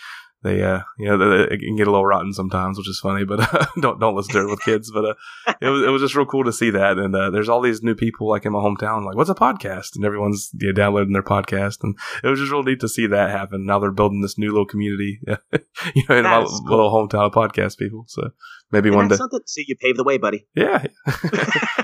they uh you know they, can get a little rotten sometimes, which is funny, but uh, don't don't listen to it with kids. But uh, it was it was just real cool to see that. And uh, there's all these new people like in my hometown, like what's a podcast? And everyone's yeah, downloading their podcast, and it was just real neat to see that happen. Now they're building this new little community, you know, in my cool. little hometown of podcast people. So maybe And one day, something. See, you paved the way, buddy. yeah,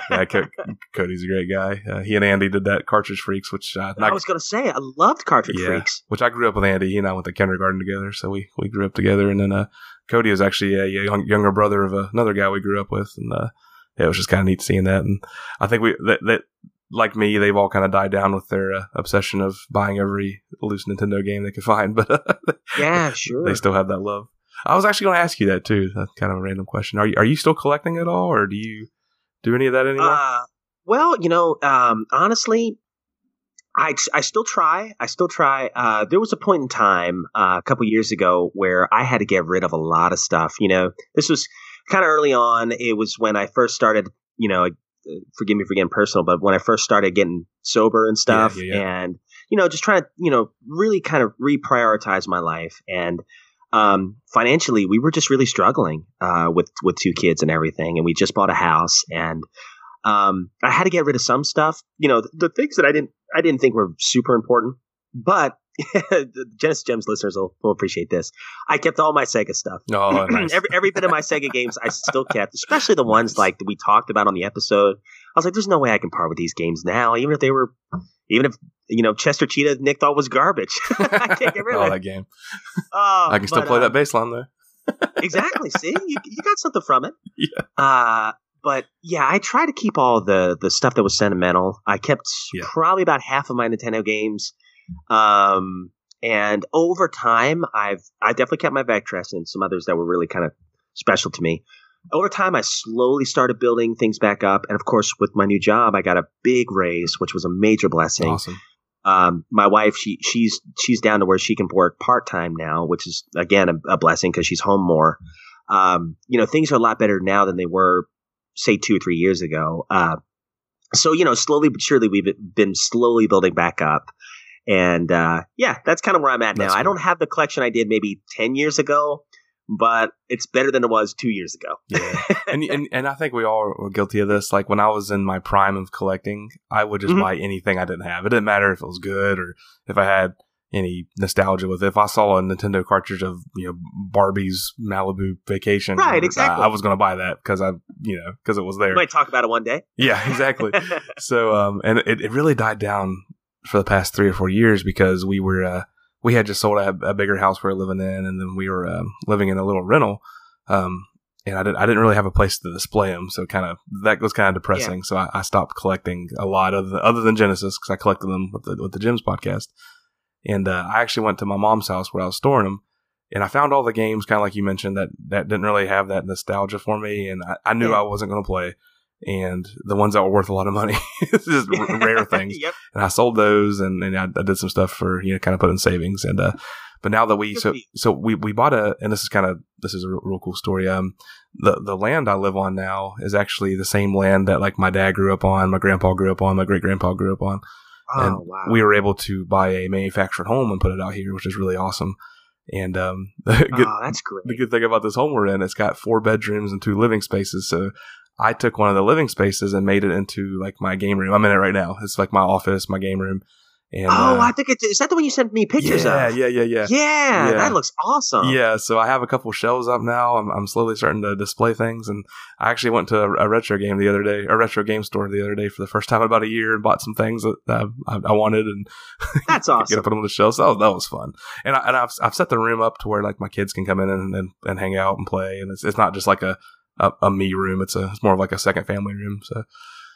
yeah. Co- Cody's a great guy. Uh, he and Andy did that Cartridge Freaks, which uh, I was gonna say, I loved Cartridge yeah, Freaks. which I grew up with Andy. He and I went to kindergarten together, so we we grew up together. And then uh, Cody is actually a, young, younger brother of another guy we grew up with, and uh, yeah, it was just kind of neat seeing that. And I think we that, that like me, they've all kind of died down with their uh, obsession of buying every loose Nintendo game they could find, but uh, Yeah, sure. they still have that love. I was actually going to ask you that too. That's kind of a random question. Are you are you still collecting at all, or do you do any of that anymore? Uh, well, you know, um, honestly, I I still try. I still try. Uh, there was a point in time uh, a couple years ago where I had to get rid of a lot of stuff. You know, this was kind of early on. It was when I first started. You know, uh, forgive me for getting personal, but when I first started getting sober and stuff, Yeah, yeah, yeah. and you know, just trying to you know really kind of reprioritize my life and. Um, financially, we were just really struggling uh, with with two kids and everything, and we just bought a house, and um, I had to get rid of some stuff. You know, the, the things that I didn't I didn't think were super important, but the Genesis Gems listeners will, will appreciate this. I kept all my Sega stuff. oh, nice. every every bit of my Sega games I still kept, especially the ones like that we talked about on the episode. I was like, "There's no way I can part with these games now, even if they were, even if you know Chester Cheetah Nick thought was garbage. I can't get rid oh, of it. that game. Oh, I can still but, play uh, that bass line though. exactly. See, you, you got something from it. Yeah. Uh, but yeah, I try to keep all the the stuff that was sentimental. I kept Yeah. probably about half of my Nintendo games. Um, and over time, I've I definitely kept my Vectrex and some others that were really kind of special to me. Over time, I slowly started building things back up, and of course, with my new job, I got a big raise, which was a major blessing Awesome. um, my wife she she's she's down to where she can work part time now, which is again a, a blessing because she's home more. Um, you know, things are a lot better now than they were, say, two or three years ago. Uh, so you know, slowly but surely, we've been slowly building back up, and uh, yeah, that's kind of where I'm at now. That's I don't have the collection I did maybe ten years ago, but it's better than it was two years ago. Yeah. and, and and I think we all were guilty of this. Like when I was in my prime of collecting, I would just Mhm. buy anything I didn't have. It didn't matter if it was good or if I had any nostalgia with it. If I saw a Nintendo cartridge of you know Barbie's Malibu Vacation, Right, I- exactly. I, was going to buy that because I you know because it was there. we might talk about it one day. Yeah, exactly. so um, and it, it really died down for the past three or four years because we were uh, we had just sold a, a, bigger house we were living in, and then we were um, living in a little rental. Um, and I, did, I didn't really have a place to display them, so kind of that was kind of depressing. Yeah. So I, I, stopped collecting a lot of the, other than Genesis because I collected them with the with the Gems podcast. And uh, I actually went to my mom's house where I was storing them, and I found all the games kind of like you mentioned that that didn't really have that nostalgia for me, and I, I knew yeah. I wasn't going to play. And the ones that were worth a lot of money, just rare things. Yep. And I sold those, and, and I, I, did some stuff for you know kind of put in savings. And uh, but now that we so so we we bought a and this is kind of this is a real, real cool story. Um, the the land I live on now is actually the same land that like my dad grew up on, my grandpa grew up on, my great grandpa grew up on. Oh, and wow. we were able to buy a manufactured home and put it out here, which is really awesome. And um, the good, oh, that's great. The good thing about this home we're in, it's got four bedrooms and two living spaces. So I took one of the living spaces and made it into like my game room. I'm in it right now. It's like my office, my game room. And, oh, uh, I think it's is that the one you sent me pictures yeah, of? Yeah, yeah, yeah, yeah. Yeah, that looks awesome. Yeah, so I have a couple shelves up now. I'm, I'm slowly starting to display things, and I actually went to a, a, retro game the other day, a retro game store the other day for the first time in about a year, and bought some things that I, I wanted, and that's awesome. get put them on the shelves. So that was fun, and I, and I've I've set the room up to where like my kids can come in and and, and hang out and play, and it's it's not just like a, a, a me room. It's a it's more of like a second family room. So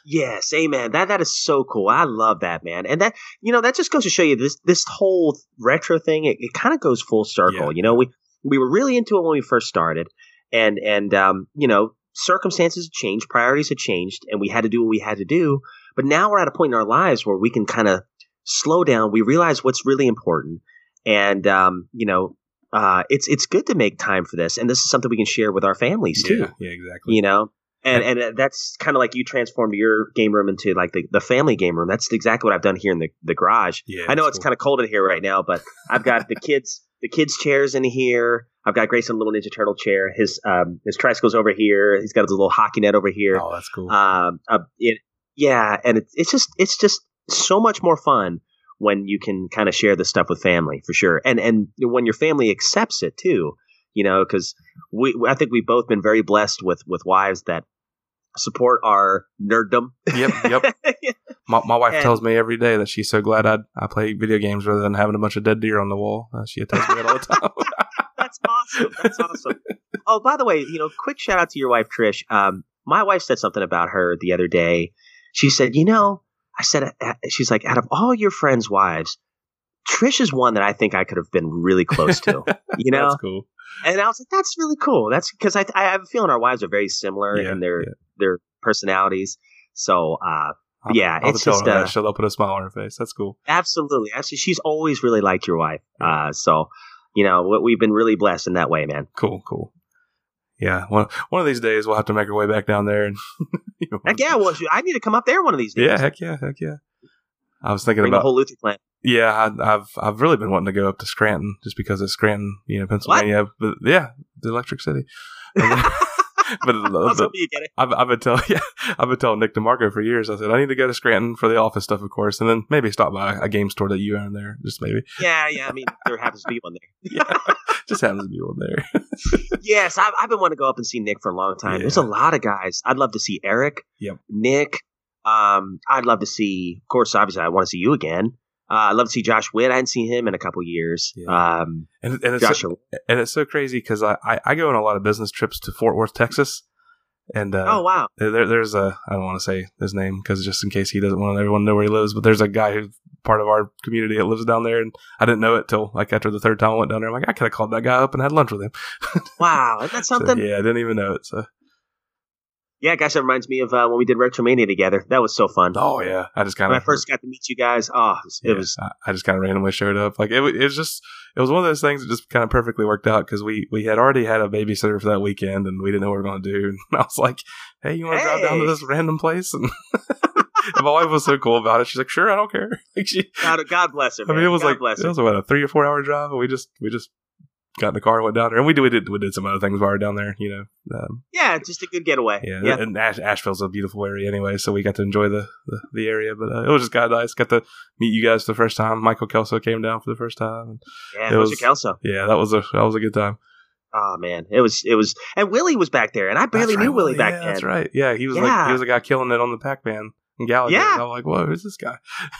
Yes, amen. That that is so cool. I love that, man. And that you know that just goes to show you this this whole retro thing. It, it kind of goes full circle. Yeah. You know, we we were really into it when we first started, and and um, you know circumstances changed, priorities had changed, and we had to do what we had to do. But now we're at a point in our lives where we can kind of slow down. We realize what's really important, and um, you know, uh, it's it's good to make time for this, and this is something we can share with our families too. Yeah, yeah exactly. You know, and and that's kind of like you transformed your game room into like the, the family game room. That's exactly what I've done here in the, the garage. Yeah, I know it's cool. kind of cold in here right now, but I've got the kids the kids chairs in here. I've got Grayson little Ninja Turtle chair. His um his tricycle's over here. He's got his little hockey net over here. Oh, that's cool. Um, uh, it, yeah, and it's it's just it's just so much more fun when you can kind of share this stuff with family for sure, and and when your family accepts it too. You know, because we I think we've both been very blessed with with wives that support our nerddom. Yep, yep. my, my wife and, tells me every day that she's so glad I I play video games rather than having a bunch of dead deer on the wall. Uh, she tells me that all the time. That's awesome. That's awesome. Oh, by the way, you know, quick shout out to your wife Trish. Um, my wife said something about her the other day. She said, "You know," I said, "She's like, out of all your friends' wives, Trish is one that I think I could have been really close to. You know, that's cool. And I was like, that's really cool. That's because I, I have a feeling our wives are very similar yeah, in their yeah. their personalities. So, uh, I'll, yeah, I'll it's just uh, she'll put a smile on her face. That's cool. Absolutely, actually, she's always really liked your wife. Uh, so, you know, we've been really blessed in that way, man. Cool, cool. Yeah, one one of these days we'll have to make our way back down there, and you know, heck yeah, well, I need to come up there one of these days. Yeah, heck yeah, heck yeah. I was thinking Bring about the whole Luther clan. Yeah, I, have I've really been wanting to go up to Scranton just because it's Scranton, you know, Pennsylvania. What? But yeah, the Electric City. but, but I've, I've, been telling yeah, I've been telling Nick DeMarco for years. I said I need to go to Scranton for the office stuff, of course, and then maybe stop by a game store that you own there, just maybe. Yeah, yeah. I mean, there happens to be one there. yeah, just happens to be one there. yes, I've, I've been wanting to go up and see Nick for a long time. Yeah. There's a lot of guys. I'd love to see Eric. Yep. Nick. Um, I'd love to see. Of course, obviously, I want to see you again. Uh, I love to see Josh Witt. I hadn't seen him in a couple years. Yeah. Um, and, and, it's so, and it's so crazy because I, I, I, go on a lot of business trips to Fort Worth, Texas. And uh, oh wow, there, there's a I don't want to say his name because just in case he doesn't want everyone to know where he lives, but there's a guy who's part of our community that lives down there, and I didn't know it till like after the third time I went down there. I'm like, I could have called that guy up and had lunch with him. wow, is that something? so, yeah, I didn't even know it. So yeah, gosh, that reminds me of uh, when we did Retromania together. That was so fun. Oh yeah, I just kind of when I first got to meet you guys. Oh, it yeah, was. I just kind of randomly showed up. Like it, it was just, it was one of those things that just kind of perfectly worked out because we we had already had a babysitter for that weekend and we didn't know what we were going to do. And I was like, "Hey, you want to hey. drive down to this random place?" And, my wife was so cool about it. She's like, "Sure, I don't care." Like she, God, God bless her. Man. I mean, it was God like it was what a three or four hour drive, and we just we just got in the car and went down there. And we did we did we did some other things while we were down there, you know. Um, yeah, just a good getaway. Yeah, yeah. and Ash, Asheville's a beautiful area anyway, so we got to enjoy the the, the area. But uh, it was just kind of nice. Got to meet you guys for the first time. Michael Kelso came down for the first time. Yeah, it was Kelso. Yeah, that was a that was a good time. Oh man, it was it was, and Willie was back there, and I barely right, knew Willie back yeah, then. That's right. Yeah, he was yeah. like he was a guy killing it on the Pac Man Galaga. Yeah. I'm like, whoa, who's this guy?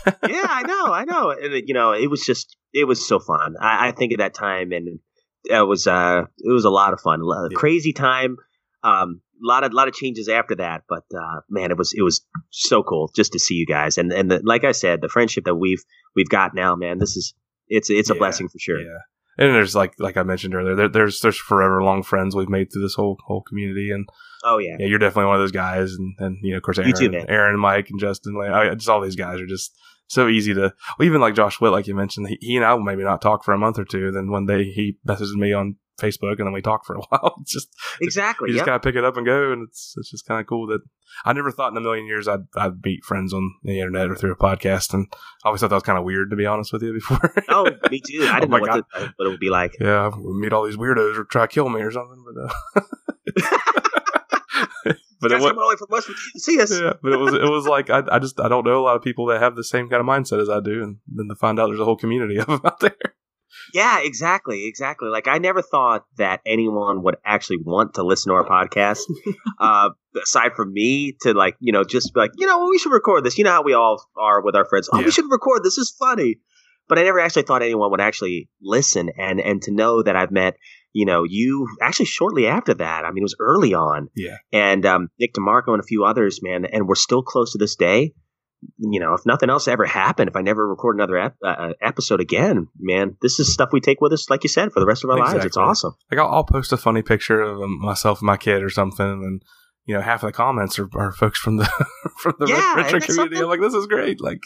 yeah, I know, I know. And you know, it was just it was so fun. I, I think at that time, and it was uh it was a lot of fun, a lot- Yeah. crazy time. Um, a lot of lot of changes after that, but uh, man, it was it was so cool just to see you guys. And and the, like I said, the friendship that we've we've got now, man, this is it's it's a Yeah, blessing for sure. Yeah. And there's like like I mentioned earlier, there, there's there's forever long friends we've made through this whole whole community, and Oh yeah, yeah, you're definitely one of those guys, and and you know, of course, Aaron, too. Aaron, Mike, and Justin, like, just all these guys are just so easy to. Well, even like Josh Witt, like you mentioned, he, he and I will maybe not talk for a month or two. Then one day he messages me on Facebook, and then we talk for a while. It's just exactly. you just Yep. kind of pick it up and go, and it's it's just kind of cool that I never thought in a million years I'd I'd meet friends on the internet or through a podcast, and I always thought that was kind of weird to be honest with you before. Oh, me too. I Oh didn't my know what, what it would be like. yeah, we meet all these weirdos or try to kill me or something, but. Uh, But it was, coming all the way from West Virginia to see us. yeah, but it was it was like I, I just I don't know a lot of people that have the same kind of mindset as I do, and then to find out there's a whole community of them out there. Yeah, exactly, exactly. Like I never thought that anyone would actually want to listen to our podcast. uh, aside from me, to like you know just be like you know well, we should record this. You know how we all are with our friends. Oh, Yeah. we should record this. This is funny. But I never actually thought anyone would actually listen, and and to know that I've met you know you actually shortly after that. I mean, it was early on. Yeah. And um, Nick DeMarco and a few others, man, and we're still close to this day. You know, if nothing else ever happened, if I never record another ep- uh, episode again, man, this is stuff we take with us, like you said, for the rest of our lives. It's awesome. Like I'll, I'll post a funny picture of um, myself and my kid or something, and you know half of the comments are, are folks from the from the Yeah, retro community. something? I'm like, this is great. Like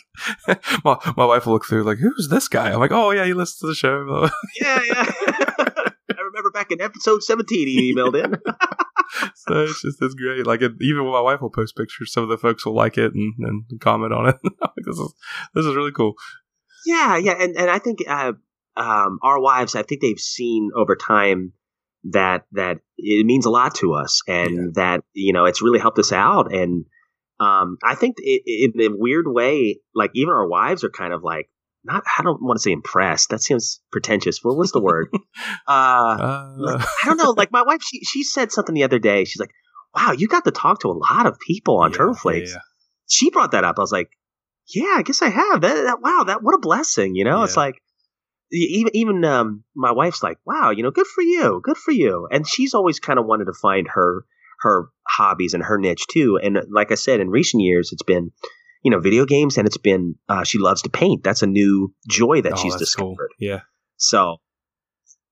my my wife will look through like, who's this guy? I'm like, oh yeah, he listens to the show. Yeah, yeah. I remember back in episode 17, he emailed in. so it's just it's great. Like it, even when my wife will post pictures, some of the folks will like it and, and comment on it. like, this is this is really cool. Yeah, yeah, and and I think uh, um, our wives, I think they've seen over time that that it means a lot to us, and Yeah. that you know it's really helped us out. And um, I think it, in a weird way, like even our wives are kind of like not. I don't want to say impressed. That seems pretentious. What was the word? uh, Uh, like, I don't know. Like my wife, she she said something the other day. She's like, "Wow, you got to talk to a lot of people on yeah, Turtle Flakes." yeah. she brought that up. I was like, yeah, I guess I have. That, that wow, that what a blessing, you know? It's like even even um my wife's like, wow, you know, good for you, good for you. And she's always kind of wanted to find her her hobbies and her niche too. And like I said, in recent years, it's been you know video games, and it's been uh, she loves to paint. That's a new joy that Oh, she's discovered. cool. Yeah. So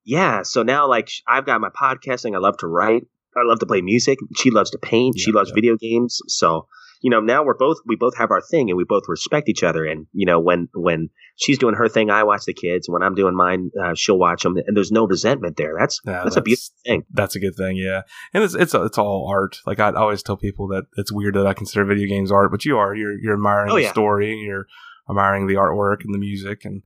yeah, so now like I've got my podcasting. I love to write. I love to play music. She loves to paint. she loves yeah. video games. So you know now we're both we both have our thing and we both respect each other. And you know when when she's doing her thing, I watch the kids. When I'm doing mine, uh, she'll watch them. And there's no resentment there. That's Yeah, that's, a beautiful thing. That's a good thing, yeah. And it's it's it's all art. Like I always tell people that it's weird that I consider video games art, but you are. You're you're admiring Oh, the yeah. story, you're admiring the artwork and the music, and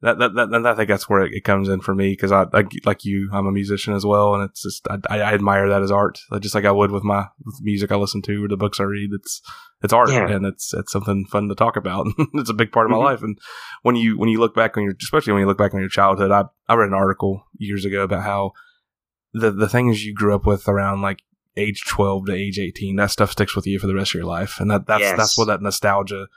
that that, that, I think that's where it, it comes in for me because I, I like you, I'm a musician as well, and it's just I, I admire that as art, Like, just like I would with my with music I listen to or the books I read. It's it's art, Yeah. and it's it's something fun to talk about. it's a big part of my Mhm. life, and when you when you look back on your, especially when you look back on your childhood, I I read an article years ago about how the the things you grew up with around like age 12 to age 18 that stuff sticks with you for the rest of your life and that that's Yes. that's where that nostalgia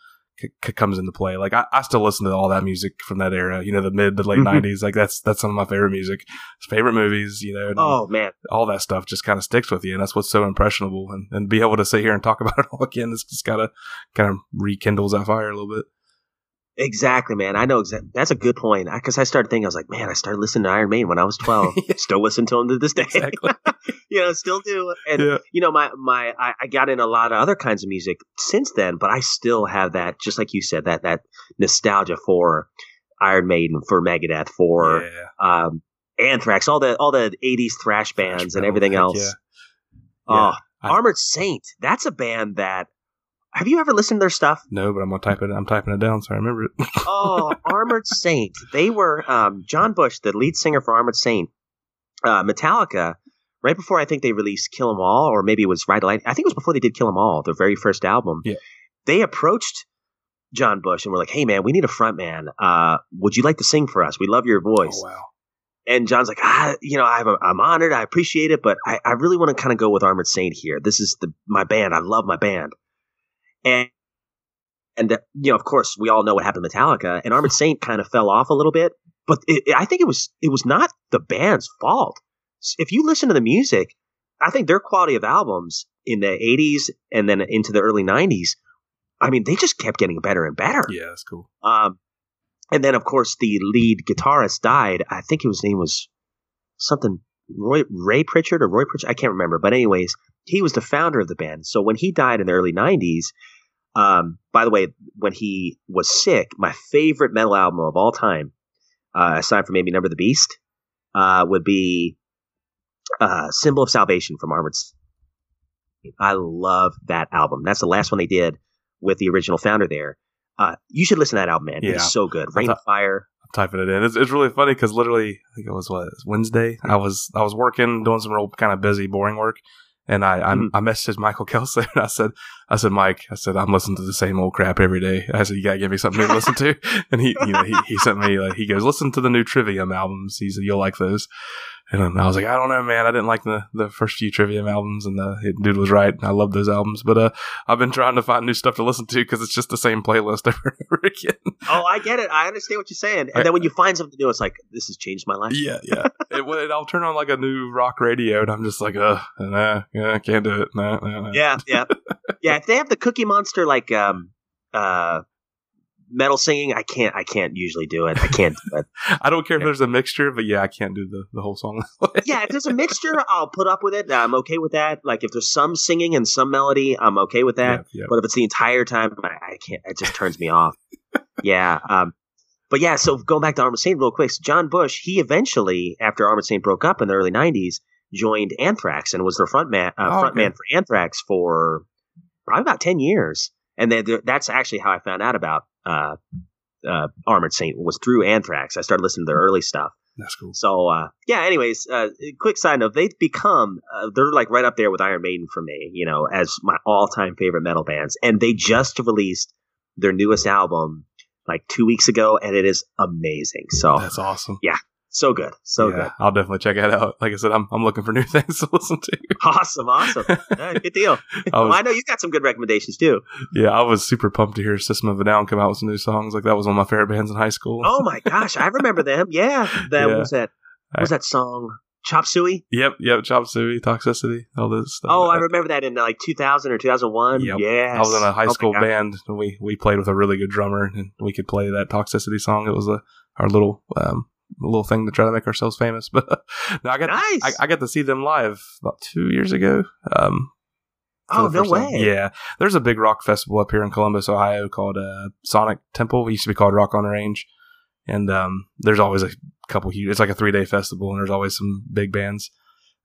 c- comes into play. Like I, I still listen to all that music from that era you know the mid to late Mhm. 90s like that's that's some of my favorite music. Favorite movies you know Oh man, all that stuff just kind of sticks with you and that's what's so impressionable and, and be able to sit here and talk about it all again it's just gotta kind of rekindles that fire a little bit exactly, man. I know exactly. That's a good point. Because I, started thinking, I was like, man, I started listening to Iron Maiden when I was 12. Yeah. Still listen to them to this day. exactly you know, still do. And yeah you know, my my I, I got in a lot of other kinds of music since then, but I still have that, just like you said, that that nostalgia for Iron Maiden, for Megadeth, for yeah um, Anthrax, all the all the '80s thrash bands and everything else. yeah. Oh, I- Armored Saint, that's a band that. Have you ever listened to their stuff? no but i'm gonna type it i'm typing it down so i remember it oh, Armored Saint. They were um, John Bush, the lead singer for Armored Saint, uh, Metallica. Right before I think they released Kill 'Em All, or maybe it was Ride the Light. I think it was before they did Kill 'Em All, their very first album. Yeah. They approached John Bush and were like, "Hey, man, we need a front man. Uh, would you like to sing for us? We love your voice." oh wow And John's like, ah, you know, I'm, I'm honored. I appreciate it, but I, I really want to kind of go with Armored Saint here. This is the my band. I love my band. And and you know, of course, we all know what happened to Metallica, and Armored Saint kind of fell off a little bit. But it, it, I think it was it was not the band's fault. If you listen to the music, I think their quality of albums in the '80s and then into the early '90s, I mean, they just kept getting better and better. Yeah, that's cool. Um, and then, of course, the lead guitarist died. I think his name was something Roy Ray Pritchard or Roy Pritchard. I can't remember. But anyways, he was the founder of the band. So when he died in the early '90s, um, by the way, when he was sick, my favorite metal album of all time, uh, aside from maybe Number the Beast, uh, would be uh, "Symbol of Salvation" from Armored. I love that album. That's the last one they did with the original founder there. Uh, you should listen to that album, man. Yeah. It's so good. Reign of Fire. I'm typing it in. It's, it's really funny because literally, I think it was what Wednesday. I was I was working, doing some real kind of busy, boring work, and I I, Mhm. I messaged Michael Kelsey and I said I said Mike I said I'm listening to the same old crap every day. I said you gotta give me something to listen to, and he you know he, he sent me like he goes listen to the new Trivium albums. He said you'll like those. And I was like, I don't know, man. I didn't like the, the first few Trivium albums, and the dude was right. I love those albums, but uh, I've been trying to find new stuff to listen to because it's just the same playlist over and over again. Oh, I get it. I understand what you're saying. And then when you find something new, it's like this has changed my life. Yeah, yeah. it, would- I'll turn on like a new rock radio, and I'm just like, uh, nah, yeah, I can't do it. Nah, nah, nah. yeah, yeah, yeah. If they have the Cookie Monster like um uh metal singing, I can't. I can't usually do it. I can't do it. I don't care if there's a mixture, but yeah, I can't do the, the whole song. yeah, if there's a mixture, I'll put up with it. I'm okay with that. Like if there's some singing and some melody, I'm okay with that. But if it's the entire time, I, I can't. It just turns me off. Yeah. Um. But yeah, so going back to Armored Saint real quick, so John Bush, he eventually, after Armored Saint broke up in the early '90s, joined Anthrax and was their front man, uh, Oh, front man for Anthrax for probably about ten years. And then that's actually how I found out about uh, uh, Armored Saint was through Anthrax. I started listening to their early stuff. That's cool. So uh, yeah. Anyways, uh, quick side note: they've become uh, they're like right up there with Iron Maiden for me. You know, as my all-time favorite metal bands, and they just released their newest album like two weeks ago, and it is amazing. So That's awesome. So good, so yeah, good, I'll definitely check it out. Like I said, I'm I'm looking for new things to listen to. awesome, awesome, Yeah, good deal. I Well, I know you got some good recommendations too. yeah, I was super pumped to hear System of a Down come out with some new songs. Like that was one of my favorite bands in high school. Oh my gosh, I remember them. Yeah, that Yeah. was that. What was that song? Chop Suey. Yep, yep. Chop Suey, Toxicity, all this stuff. Oh, I remember that in like 2000 or 2001. Yep. Yeah, I was in a high Oh school God. band. And we we played with a really good drummer, and we could play that Toxicity song. It was a our little um little thing to try to make ourselves famous. But no, I got Nice. I, I got to see them live about two years ago. Um, oh no first time. way. Yeah, there's a big rock festival up here in Columbus, Ohio, called uh, Sonic Temple. It used to be called Rock on the Range, and um, there's always a couple huge. It's like a three day festival, and there's always some big bands.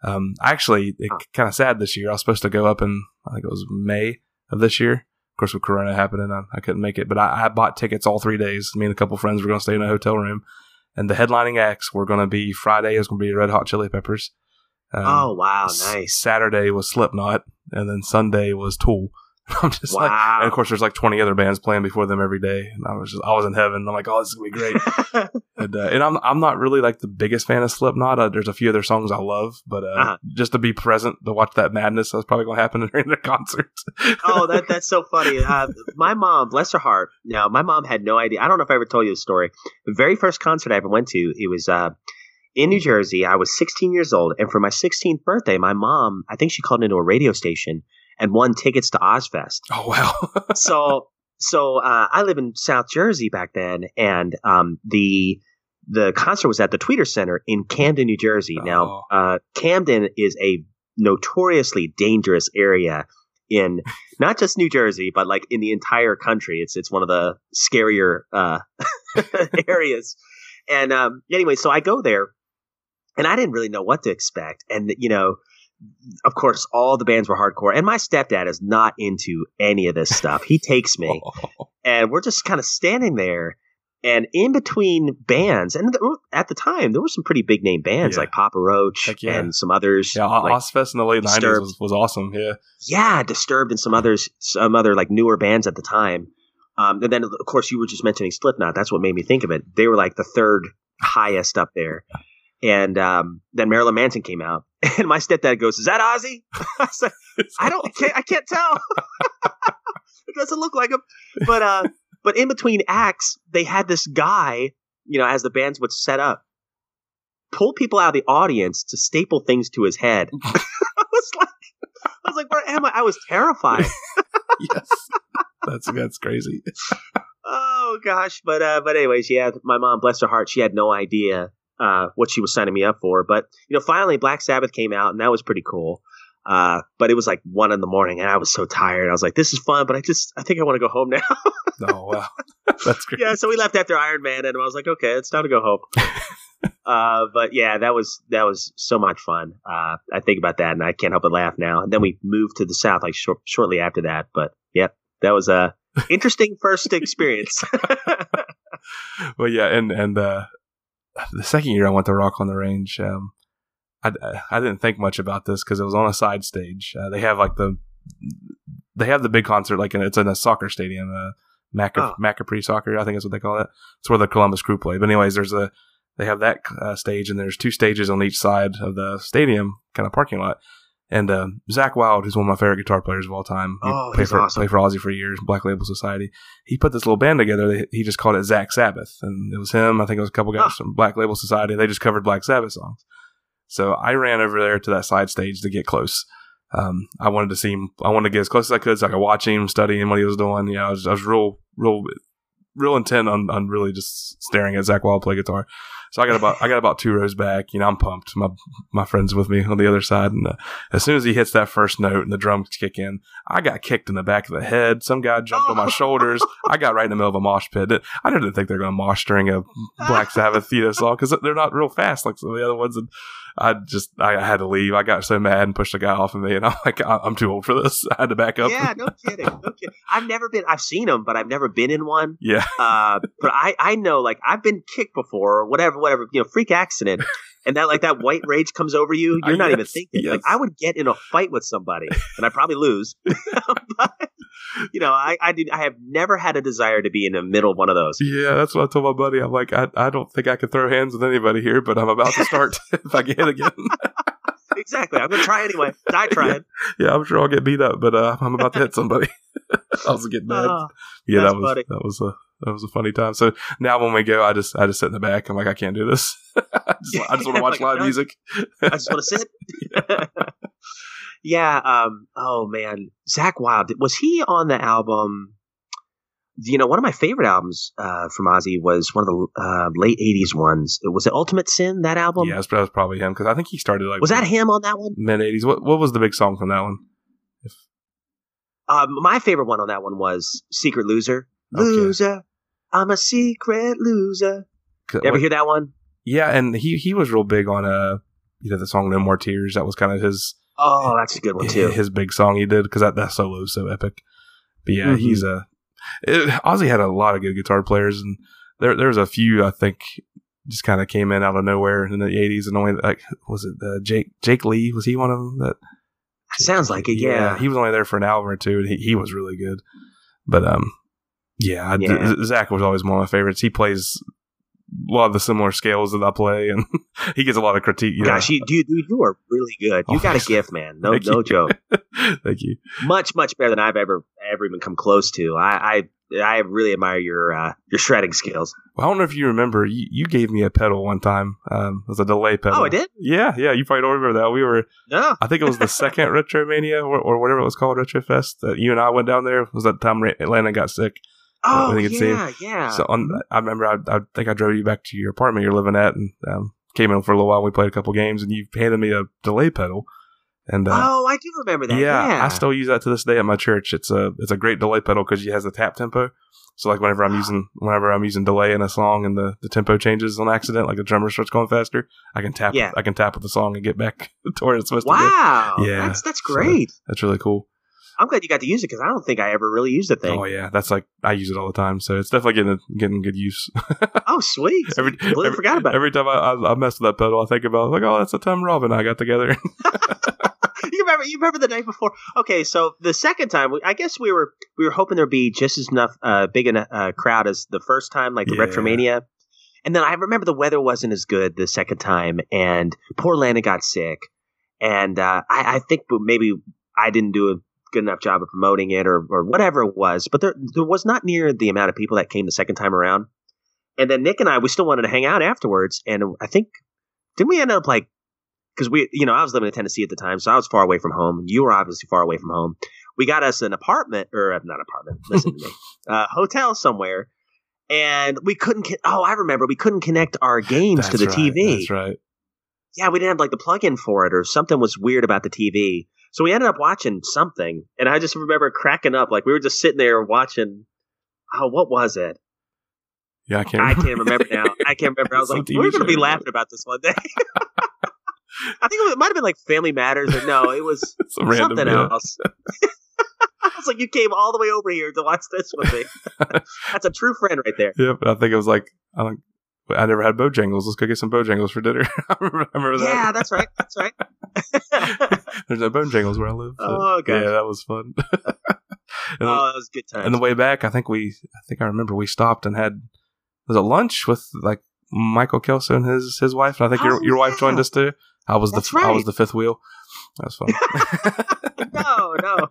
Um, actually, it kind of sad this year. I was supposed to go up in I think it was May of this year. Of course, with Corona happening, I, I couldn't make it. But I, I bought tickets all three days. Me and a couple friends were going to stay in a hotel room, and the headlining acts were going to be Friday is going to be Red Hot Chili Peppers. Um, Oh wow, S- nice. Saturday was Slipknot, and then Sunday was Tool. I'm just like, and of course, there's like 20 other bands playing before them every day, and I was just, I was in heaven. I'm like, oh, this is gonna be great. and, uh, and I'm, I'm not really like the biggest fan of Slipknot. Uh, there's a few other songs I love, but uh, Uh-huh. just to be present to watch that madness, that's probably gonna happen during the concert. oh, that that's so funny. Uh, my mom, bless her heart. Now, my mom had no idea. I don't know if I ever told you the story. The very first concert I ever went to, it was uh, in New Jersey. I was 16 years old, and for my 16th birthday, my mom, I think she called into a radio station and won tickets to Ozzfest. oh wow, so so uh, I live in South Jersey back then, and um, the the concert was at the Tweeter Center in Camden, New Jersey. Now, uh, Camden is a notoriously dangerous area in not just New Jersey, but like in the entire country. It's it's one of the scarier uh, areas. And um, anyway, so I go there, and I didn't really know what to expect. And you know, of course, all the bands were hardcore, and my stepdad is not into any of this stuff. He takes me, and we're just kind of standing there. And in between bands, and at the time there were some pretty big name bands Yeah. like Papa Roach yeah. and some others. yeah, like, Ozzfest in the late 90s was, was awesome. Yeah, yeah, Disturbed and some others, some other like newer bands at the time. Um, and then of course you were just mentioning Slipknot. That's what made me think of it. They were like the third highest up there. And um, then Marilyn Manson came out, and my stepdad goes, "Is that Ozzy?" I said, "I don't, I can't, I can't tell." it doesn't look like him. But uh, but in between acts, they had this guy, you know, as the bands would set up, pull people out of the audience to staple things to his head. I was like, I was like, where am I? I was terrified. yes, that's that's crazy. oh gosh, but uh, but anyways, yeah, my mom, bless her heart, she had no idea uh, what she was signing me up for. But you know, finally, Black Sabbath came out, and that was pretty cool. Uh, but it was like one in the morning, and I was so tired. I was like, "This is fun, but I just I think I want to go home now." oh wow, that's great. Yeah, so we left after Iron Man, and I was like, "Okay, it's time to go home." uh, but yeah, that was that was so much fun. Uh, I think about that, and I can't help but laugh now. And then we moved to the south like shor- shortly after that. But yeah, that was a interesting first experience. well, yeah, and and uh, the second year I went to Rock on the Range, um, I, I didn't think much about this because it was on a side stage. Uh, they have like the they have the big concert like in, it's in a soccer stadium, uh, Maca, oh. Macapri Soccer, I think is what they call it. It's where the Columbus Crew play. But anyways, there's a they have that uh, stage and there's two stages on each side of the stadium kind of parking lot. And uh, Zakk Wylde, who's one of my favorite guitar players of all time, he oh, played for awesome. played for Ozzy for years, Black Label Society. He put this little band together. He just called it Zakk Sabbath, and it was him. I think it was a couple guys from Black Label Society. They just covered Black Sabbath songs. So I ran over there to that side stage to get close. Um, I wanted to see him. I wanted to get as close as I could so I could watch him, studying what he was doing. You know, I was, I was real, real, real intent on, on really just staring at Zakk Wylde play guitar. So I got about I got about two rows back. You know, I'm pumped. My my friends with me on the other side, and uh, as soon as he hits that first note and the drums kick in, I got kicked in the back of the head. Some guy jumped on my shoulders. I got right in the middle of a mosh pit. I didn't think they're going to mosh during a Black Sabbath you know, song because they're not real fast like some of the other ones. And I just I had to leave. I got so mad and pushed the guy off of me, and I'm like, I'm too old for this. I had to back up. Yeah, no kidding, no kidding. I've never been. I've seen them, but I've never been in one. Yeah. Uh, but I I know like I've been kicked before, or whatever, whatever. You know, freak accident, and that like that white rage comes over you. Uh, you're not yes, even thinking. Yes. Like I would get in a fight with somebody, and I probably lose. but you know, I I did. I have never had a desire to be in the middle of one of those. Yeah, that's what I told my buddy. I'm like, I I don't think I can throw hands with anybody here, but I'm about to start if I get again exactly. I'm gonna try anyway. Die trying. Yeah, I'm sure I'll get beat up, but uh, I'm about to hit somebody. I was getting mad. Oh, yeah, that was funny. that was a that was a funny time. So now when we go, I just I just sit in the back. I'm like, I can't do this. I just, just want to watch live music. I just want to sit. yeah. yeah. Um. Oh man, Zakk Wylde was he on the album? you know, one of my favorite albums uh, from Ozzy was one of the uh, late '80s ones. It was it Ultimate Sin that album. Yes, but that was probably him because I think he started like was that him on that one? Mid '80s. What what was the big song from that one? If... Um, my favorite one on that one was Secret Loser. Okay. Loser, I'm a secret loser. You ever what, hear that one? Yeah, and he he was real big on uh you know the song No More Tears. That was kind of his. Oh, that's a good one too. His big song he did because that that solo is so epic. But yeah, mm-hmm. he's a it, Ozzy had a lot of good guitar players, and there there's a few I think just kind of came in out of nowhere in the '80s, and only like was it uh, Jake Jake Lee was he one of them that sounds like it? Yeah. yeah. he was only there for an album or two, and he, he was really good. But um, yeah, yeah. Zakk was always one of my favorites. He plays a lot of the similar scales that I play, and he gets a lot of critique. You Gosh, know. you, dude, dude, you are really good. You oh, got a gift, man. No, no joke. Thank you. Much, much better than I've ever ever even come close to. I, I, I really admire your uh, your shredding skills. Well, I don't know if you remember. You, you gave me a pedal one time. Um, it was a delay pedal. Oh, I did. Yeah, yeah. You probably don't remember that. We were. No. I think it was the second Retromania or, or whatever it was called, Retrofest. That you and I went down there. It was that time Atlanta got sick. Oh yeah, yeah. So on, I remember, I, I, think I drove you back to your apartment you're living at, and um, came in for a little while. and We played a couple games, and you handed me a delay pedal. And uh, oh, I do remember that. Yeah, yeah, I still use that to this day at my church. It's a it's a great delay pedal because it has the tap tempo. So like whenever I'm using whenever I'm using delay in a song and the, the tempo changes on accident, like the drummer starts going faster, I can tap yeah. I can tap with the song and get back to where it's supposed wow. to go. Yeah, that's that's great. So that's really cool. I'm glad you got to use it because I don't think I ever really used the thing. Oh yeah, that's like I use it all the time, so it's definitely getting getting good use. oh sweet! every, completely every, forgot about it. every time I, I, I mess with that pedal, I think about like, oh, that's the time Rob and I got together. you remember? You remember the night before? Okay, so the second time, I guess we were we were hoping there'd be just as enough uh, big a uh, crowd as the first time, like the yeah. Retromania. And then I remember the weather wasn't as good the second time, and poor Lana got sick. And uh, I, I think maybe I didn't do a good enough job of promoting it or or whatever it was. But there there was not near the amount of people that came the second time around. And then Nick and I, we still wanted to hang out afterwards. And I think didn't we end up like because we, you know, I was living in Tennessee at the time, so I was far away from home. You were obviously far away from home. We got us an apartment, or uh, not apartment. Listen to me, uh, hotel somewhere, and we couldn't. Oh, I remember we couldn't connect our games That's to the right, TV. That's right. Yeah, we didn't have like the plug-in for it, or something was weird about the TV. So we ended up watching something, and I just remember cracking up. Like we were just sitting there watching. Oh, what was it? Yeah, I can't. I Remember. can't remember now. I can't remember. I was Some like, TV we're going to be laughing about this one day. I think it, might have been like Family Matters, or no, it was Some random. something yeah. else. I was like, you came all the way over here to watch this with me. That's a true friend right there. Yeah, but I think it was like I don't. I never had Bojangles. Let's go get some Bojangles for dinner. I remember that. Yeah, that's right. That's right. There's no Bojangles where I live. Oh, gosh. yeah, that was fun. and, oh, that was a good time. and the way back, I think we, I think I remember we stopped and had was it lunch with like Michael Kelso and his his wife. And I think Oh, your your wife joined us too. I was That's the I was the fifth wheel. That was fun. no, no.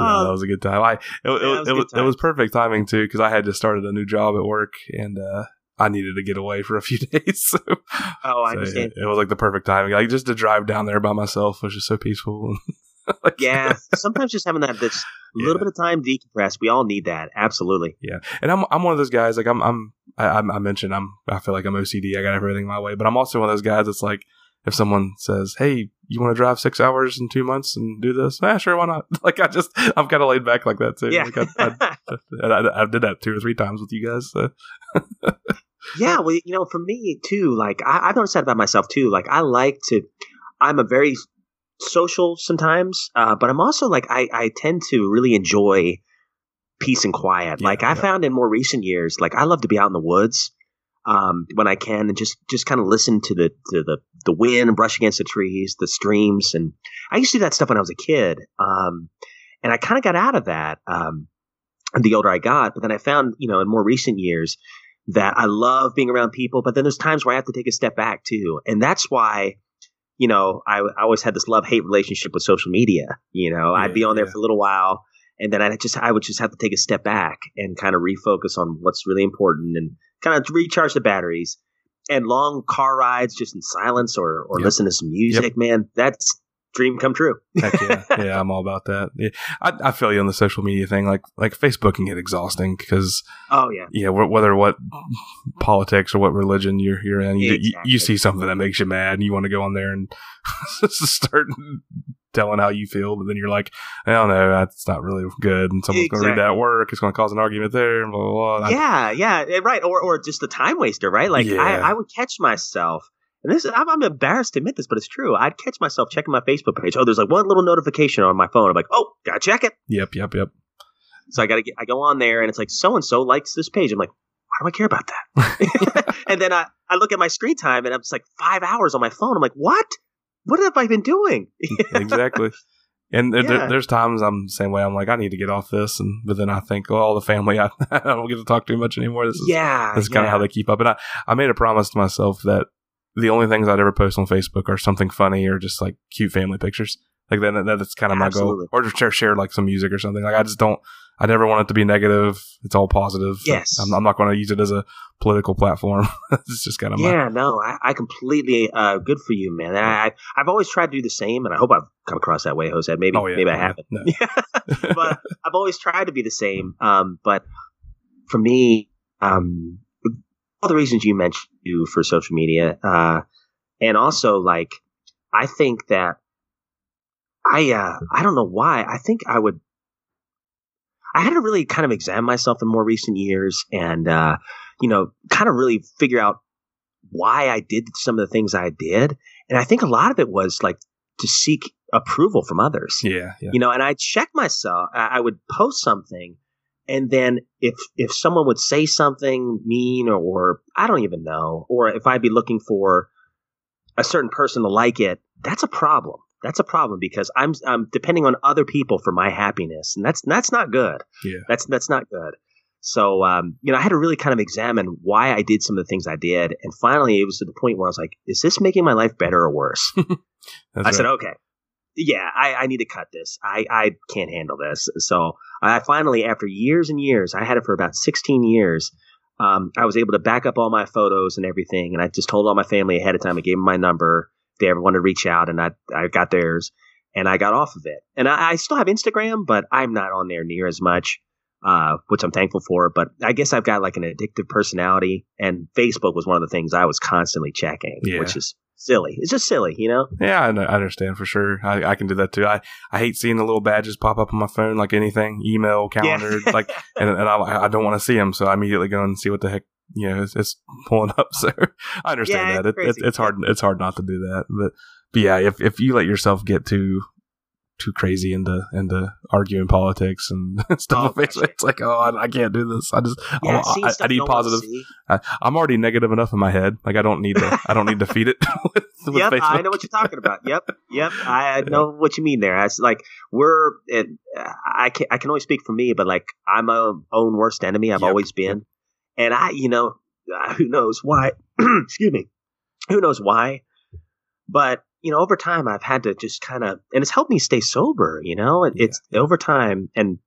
No, that was a good time. I it, it, Yeah, it was it, was, it was perfect timing too because I had just started a new job at work and uh, I needed to get away for a few days. So, oh, I so understand. it, it was like the perfect timing. Like just to drive down there by myself was just so peaceful. like, Yeah, sometimes just having that this little Yeah. bit of time decompress, we all need that. Absolutely. yeah. And I'm I'm one of those guys. Like I'm I'm I, I I mentioned I'm I feel like I'm OCD. I got everything my way, but I'm also one of those guys that's like. If someone says, "Hey, you want to drive six hours in two months and do this?" Yeah, sure, why not? Like I just, I'm kind of laid back like that too. Yeah. Like I, I, I, I did that two or three times with you guys. So. Yeah, well, you know, for me too, like I, I've noticed that about myself too. Like I like to, I'm a very social sometimes, uh, but I'm also like I, I tend to really enjoy peace and quiet. Yeah, like I yeah. found in more recent years, like I love to be out in the woods um, when I can and just just kind of listen to the to the the wind and brush against the trees, the streams, and I used to do that stuff when I was a kid, um, and I kind of got out of that um, the older I got. But then I found, you know, in more recent years that I love being around people, but then there's times where I have to take a step back too. And that's why, you know, I, I always had this love hate relationship with social media. You know, I'd be on there yeah. for a little while and then I just, I would just have to take a step back and kind of refocus on what's really important and kind of recharge the batteries. And long car rides just in silence or, or Yep. listen to some music, man, that's dream come true. Heck yeah, yeah, I'm all about that. Yeah, I, I feel you on the social media thing. Like, like Facebook can get exhausting because Oh, yeah. yeah, wh- whether what politics or what religion you're you're in, you, you, you see something that makes you mad, and you want to go on there and start telling how you feel, but then you're like, I don't know, that's not really good, and someone's going to read that work. It's going to cause an argument there, blah blah. blah. Yeah, yeah, eh, right. Or or just the time waster, right? Like Yeah. I, I would catch myself, and this I'm, I'm embarrassed to admit this, but it's true. I'd catch myself checking my Facebook page. Oh, there's like one little notification on my phone. I'm like, oh, gotta check it. Yep, yep, yep. So I gotta get, I go on there, and it's like so and so likes this page. I'm like, why do I care about that? and then I I look at my screen time, and it's like five hours on my phone. I'm like, what? What have I been doing? exactly. And there, there- there's times I'm the same way. I'm like, I need to get off this, and but then I think, well, all the family, I, I don't get to talk too much anymore. This is yeah, That's kind of yeah. how they keep up. And I, I made a promise to myself that the only things I'd ever post on Facebook are something funny or just like cute family pictures. Like that, that that's kind of my Absolutely. goal. Or just share, share like some music or something. Like I just don't, I never want it to be negative. It's all positive. Yes. I'm, I'm not going to use it as a political platform. it's just kind of my, Yeah, no, I, I completely uh, good for you, man. I, I I've always tried to do the same, and I hope I've come across that way, Jose. Maybe oh yeah. maybe I oh, haven't, No. but I've always tried to be the same. Um, but for me, um, all the reasons you mentioned you for social media, uh, and also like I think that I uh, I don't know why I think I would. I had to really kind of examine myself in more recent years, and uh, you know, kind of really figure out why I did some of the things I did. And I think a lot of it was like to seek approval from others. yeah, yeah. You know, and I check myself. I, I would post something, and then if if someone would say something mean or, or I don't even know, or if I'd be looking for a certain person to like it, that's a problem. That's a problem because I'm I'm depending on other people for my happiness, and that's that's not good. Yeah. That's that's not good. So um, you know, I had to really kind of examine why I did some of the things I did, and finally, it was to the point where I was like, "Is this making my life better or worse?" I said, "Okay, yeah, I, I need to cut this. I, I can't handle this. So I finally, after years and years, I had it for about 16 years. Um, I was able to back up all my photos and everything. And I just told all my family ahead of time. I gave them my number. They ever wanted to reach out, and I, I got theirs and I got off of it. And I, I still have Instagram, but I'm not on there near as much, uh, which I'm thankful for. But I guess I've got like an addictive personality, and Facebook was one of the things I was constantly checking, Yeah. which is silly. It's just silly, you know? Yeah, I, know- I understand for sure. I, I can do that too. I, I hate seeing the little badges pop up on my phone, like anything, email, calendar, Yeah. like, and, and I, I don't want to see them, so I immediately go and see what the heck you know it's, it's pulling up. So I understand Yeah, that. it's It, it's crazy. it's hard. It's hard not to do that. But but yeah, if if you let yourself get too too crazy into into arguing politics and stuff, Oh, it's, like oh I, I can't do this. I just Yeah, I, I, I need positive. I, I'm already negative enough in my head. Like I don't need to. I don't need to feed it. with, with Yep, I know what you're talking about. Yep, yep, I know what you mean there. It's like we're, it, I can I can only speak for me, but like I'm my own worst enemy. I've Yep, always been, and I, you know, uh, who knows why? Excuse me, who knows why? But you know, over time, I've had to just kind of, and it's helped me stay sober. You know, it, it's over time, and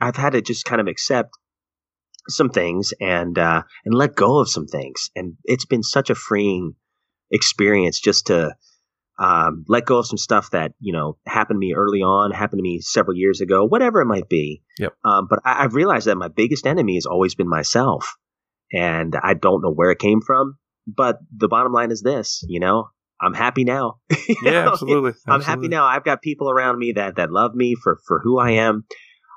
I've had to just kind of accept some things and uh, and let go of some things, and it's been such a freeing experience just to um, let go of some stuff that you know happened to me early on, happened to me several years ago, whatever it might be. Yep. Um, but I, I've realized that my biggest enemy has always been myself, and I don't know where it came from. But the bottom line is this: you know, I'm happy now. Yeah, know? absolutely. I'm happy now. I've got people around me that that love me for for who I am,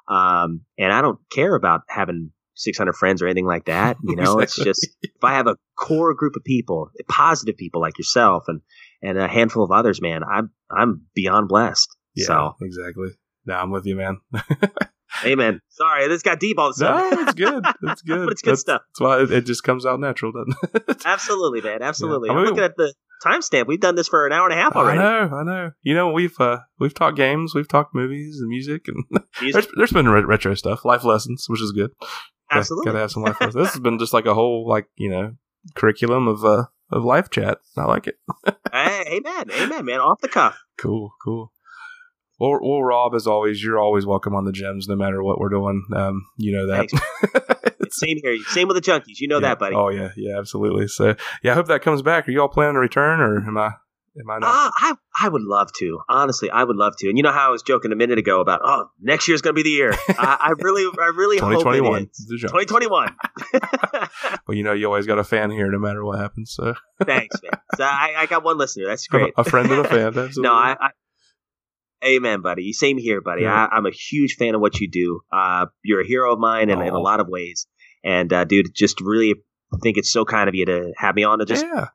um, and I don't care about having 600 friends or anything like that. You know, it's just if I have a core group of people, positive people like yourself, and and a handful of others, man, I'm I'm beyond blessed. Yeah, So, exactly. No, I'm with you, man. amen. Sorry, this got deep all of a no, sudden. it's good. It's good. But it's good that's, stuff. That's why it, it just comes out natural, doesn't it? Absolutely, man. Absolutely. I I'm looking at the timestamp. We've done this for an hour and a half already. I know, I know. You know, we've uh, we've talked games, we've talked movies and music, and Music, there's there's been re- retro stuff, life lessons, which is good. Gotta- absolutely. gotta have some life lessons. This has been just like a whole like you know curriculum of uh of life chat. I like it. Hey, amen. Amen, man. Off the cuff. Cool, cool. Well, well, Rob, as always, you're always welcome on the gems, no matter what we're doing. Um, you know that. Same here. Same with the junkies. You know yeah. that, buddy. Oh yeah, yeah, absolutely. So yeah, I hope that comes back. Are you all planning to return, or am I? Am I not? Ah, I I would love to. Honestly, I would love to. And you know how I was joking a minute ago about oh next year's gonna be the year. I, I really I really hope it 2021. is. The jump. 2021. Well, you know, you always got a fan here, no matter what happens. So Thanks, man. So I, I got one listener. That's great. a friend and a fan. Absolutely. no, I, I. Amen, buddy. Same here, buddy. Yeah. I, I'm a huge fan of what you do. Uh, you're a hero of mine in, in a lot of ways. And uh, dude, just really think it's so kind of you to have me on to just yeah.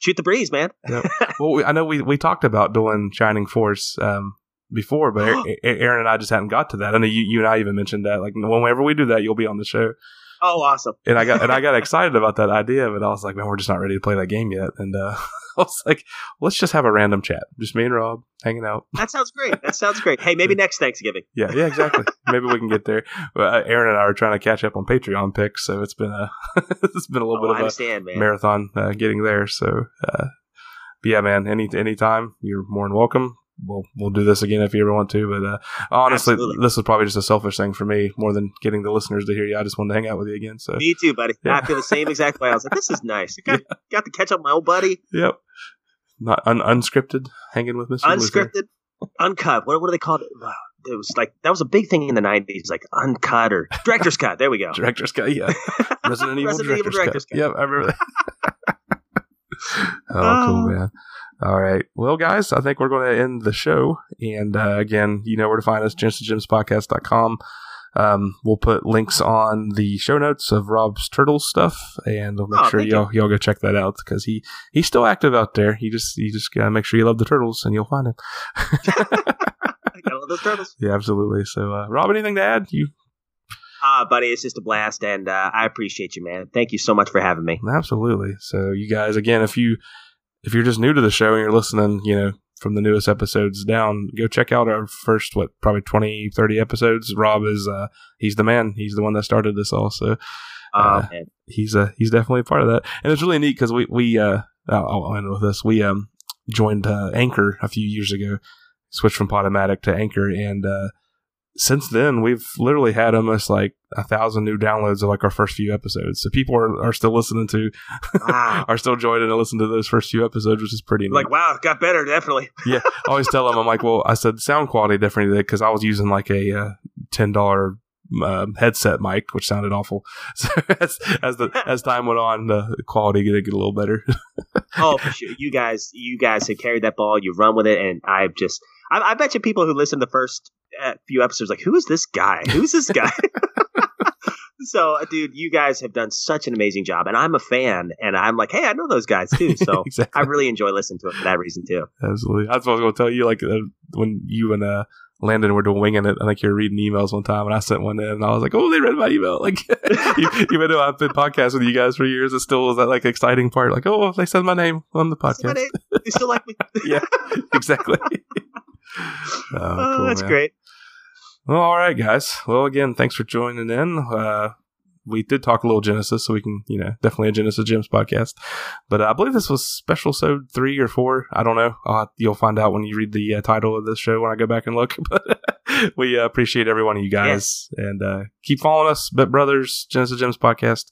Shoot the breeze, man. Well, we, I know we, we talked about doing Shining Force um, before, but Aaron and I just hadn't got to that. I know you, you and I even mentioned that. Like whenever we do that, you'll be on the show. Oh, awesome. And I got and I got excited about that idea, but I was like, man, we're just not ready to play that game yet. And uh, was like, let's just have a random chat, just me and Rob hanging out. That sounds great. That sounds great. Hey, maybe next Thanksgiving. Yeah, yeah, exactly. Maybe we can get there. But, uh, Aaron and I are trying to catch up on Patreon picks, so it's been a it's been a little Oh, bit of a man. marathon uh, getting there. So, uh, yeah, man, any anytime you're more than welcome. We'll we'll do this again if you ever want to. But uh, honestly, Absolutely. this was probably just a selfish thing for me more than getting the listeners to hear you. I just wanted to hang out with you again. So, Me too, buddy. Yeah. I feel the same exact way. I was like, this is nice. I got, got to catch up with my old buddy. yep, not un- unscripted, hanging with Mr. Luther. Unscripted, uncut. What, what do they call it? Wow. It was like that was a big thing in the '90s, like uncut or director's cut. There we go. Director's cut, yeah. Resident Evil Resident Evil Director's, Director's cut. Cut. Yep, I remember that. oh, Oh. cool, man. All right. Well, guys, I think we're going to end the show. And uh, again, you know where to find us, gems2gemspodcast.com. Um, we'll put links on the show notes of Rob's Turtles stuff, and we'll make Oh, sure y'all y'all go check that out because he he's still active out there. He just you just gotta make sure you love the turtles, and you'll find him. I all those turtles. yeah, absolutely. So, uh, Rob, anything to add? You Ah, buddy, it's just a blast, and uh, I appreciate you, man. Thank you so much for having me. Absolutely. So you guys, again, if you if you're just new to the show and you're listening, you know, from the newest episodes down, go check out our first what probably 20, 30 episodes. Rob is uh he's the man. He's the one that started this all. So Oh, Uh, he's uh he's definitely a part of that. And it's really neat because we we uh I'll I'll end with this. We um joined uh, Anchor a few years ago. switched from Podomatic to Anchor, and uh, since then we've literally had almost like a thousand new downloads of like our first few episodes. So people are, are still listening to, Wow. are still joining to listen to those first few episodes, which is pretty neat. like, wow, it got better, definitely. yeah, I always tell them, I'm like, well, I said sound quality different because I was using like a uh, ten dollar um, headset mic, which sounded awful. So as as the as time went on, the quality did get a little better. oh, for sure. You guys, you guys have carried that ball. You run with it, and I've just, I, I bet you people who listen to the first uh, few episodes, like, who is this guy? Who's this guy? so, uh, dude, you guys have done such an amazing job, and I'm a fan, and I'm like, hey, I know those guys too. So exactly. I really enjoy listening to it for that reason too. Absolutely. That's what I was going to tell you. Like uh, when you and uh, Landon were doing winging it, I think you were reading emails one time, and I sent one in, and I was like, "Oh, they read my email!" Like, even though I've been podcasting with you guys for years, it still was that like exciting part. Like, oh, they said my name on the podcast. You still like me? yeah, exactly. Oh, Oh, cool, that's man. great. Well, all right, guys. Well, again, thanks for joining in. Uh, we did talk a little Genesis, so we can, you know, definitely a Genesis Gems podcast. But uh, I believe this was special so three or four. I don't know. You'll find out when you read the uh, title of this show when I go back and look. But we uh, appreciate every one of you guys, and uh, keep following us, Bet Brothers, Genesis Gems podcast,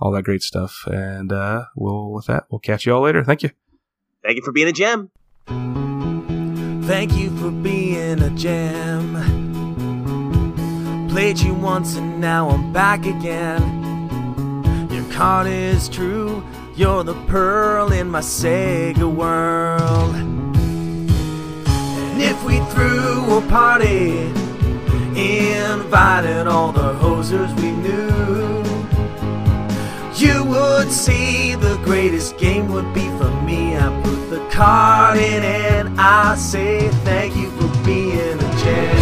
all that great stuff. And uh, we'll with that, we'll catch you all later. Thank you. Thank you for being a gem. Thank you for being a gem. Played you once and now I'm back again. Your card is true, you're the pearl in my Sega world. And if we threw a party, invited all the hosers we knew, you would see the greatest game would be for me. I put the card in and I say thank you for being a champ.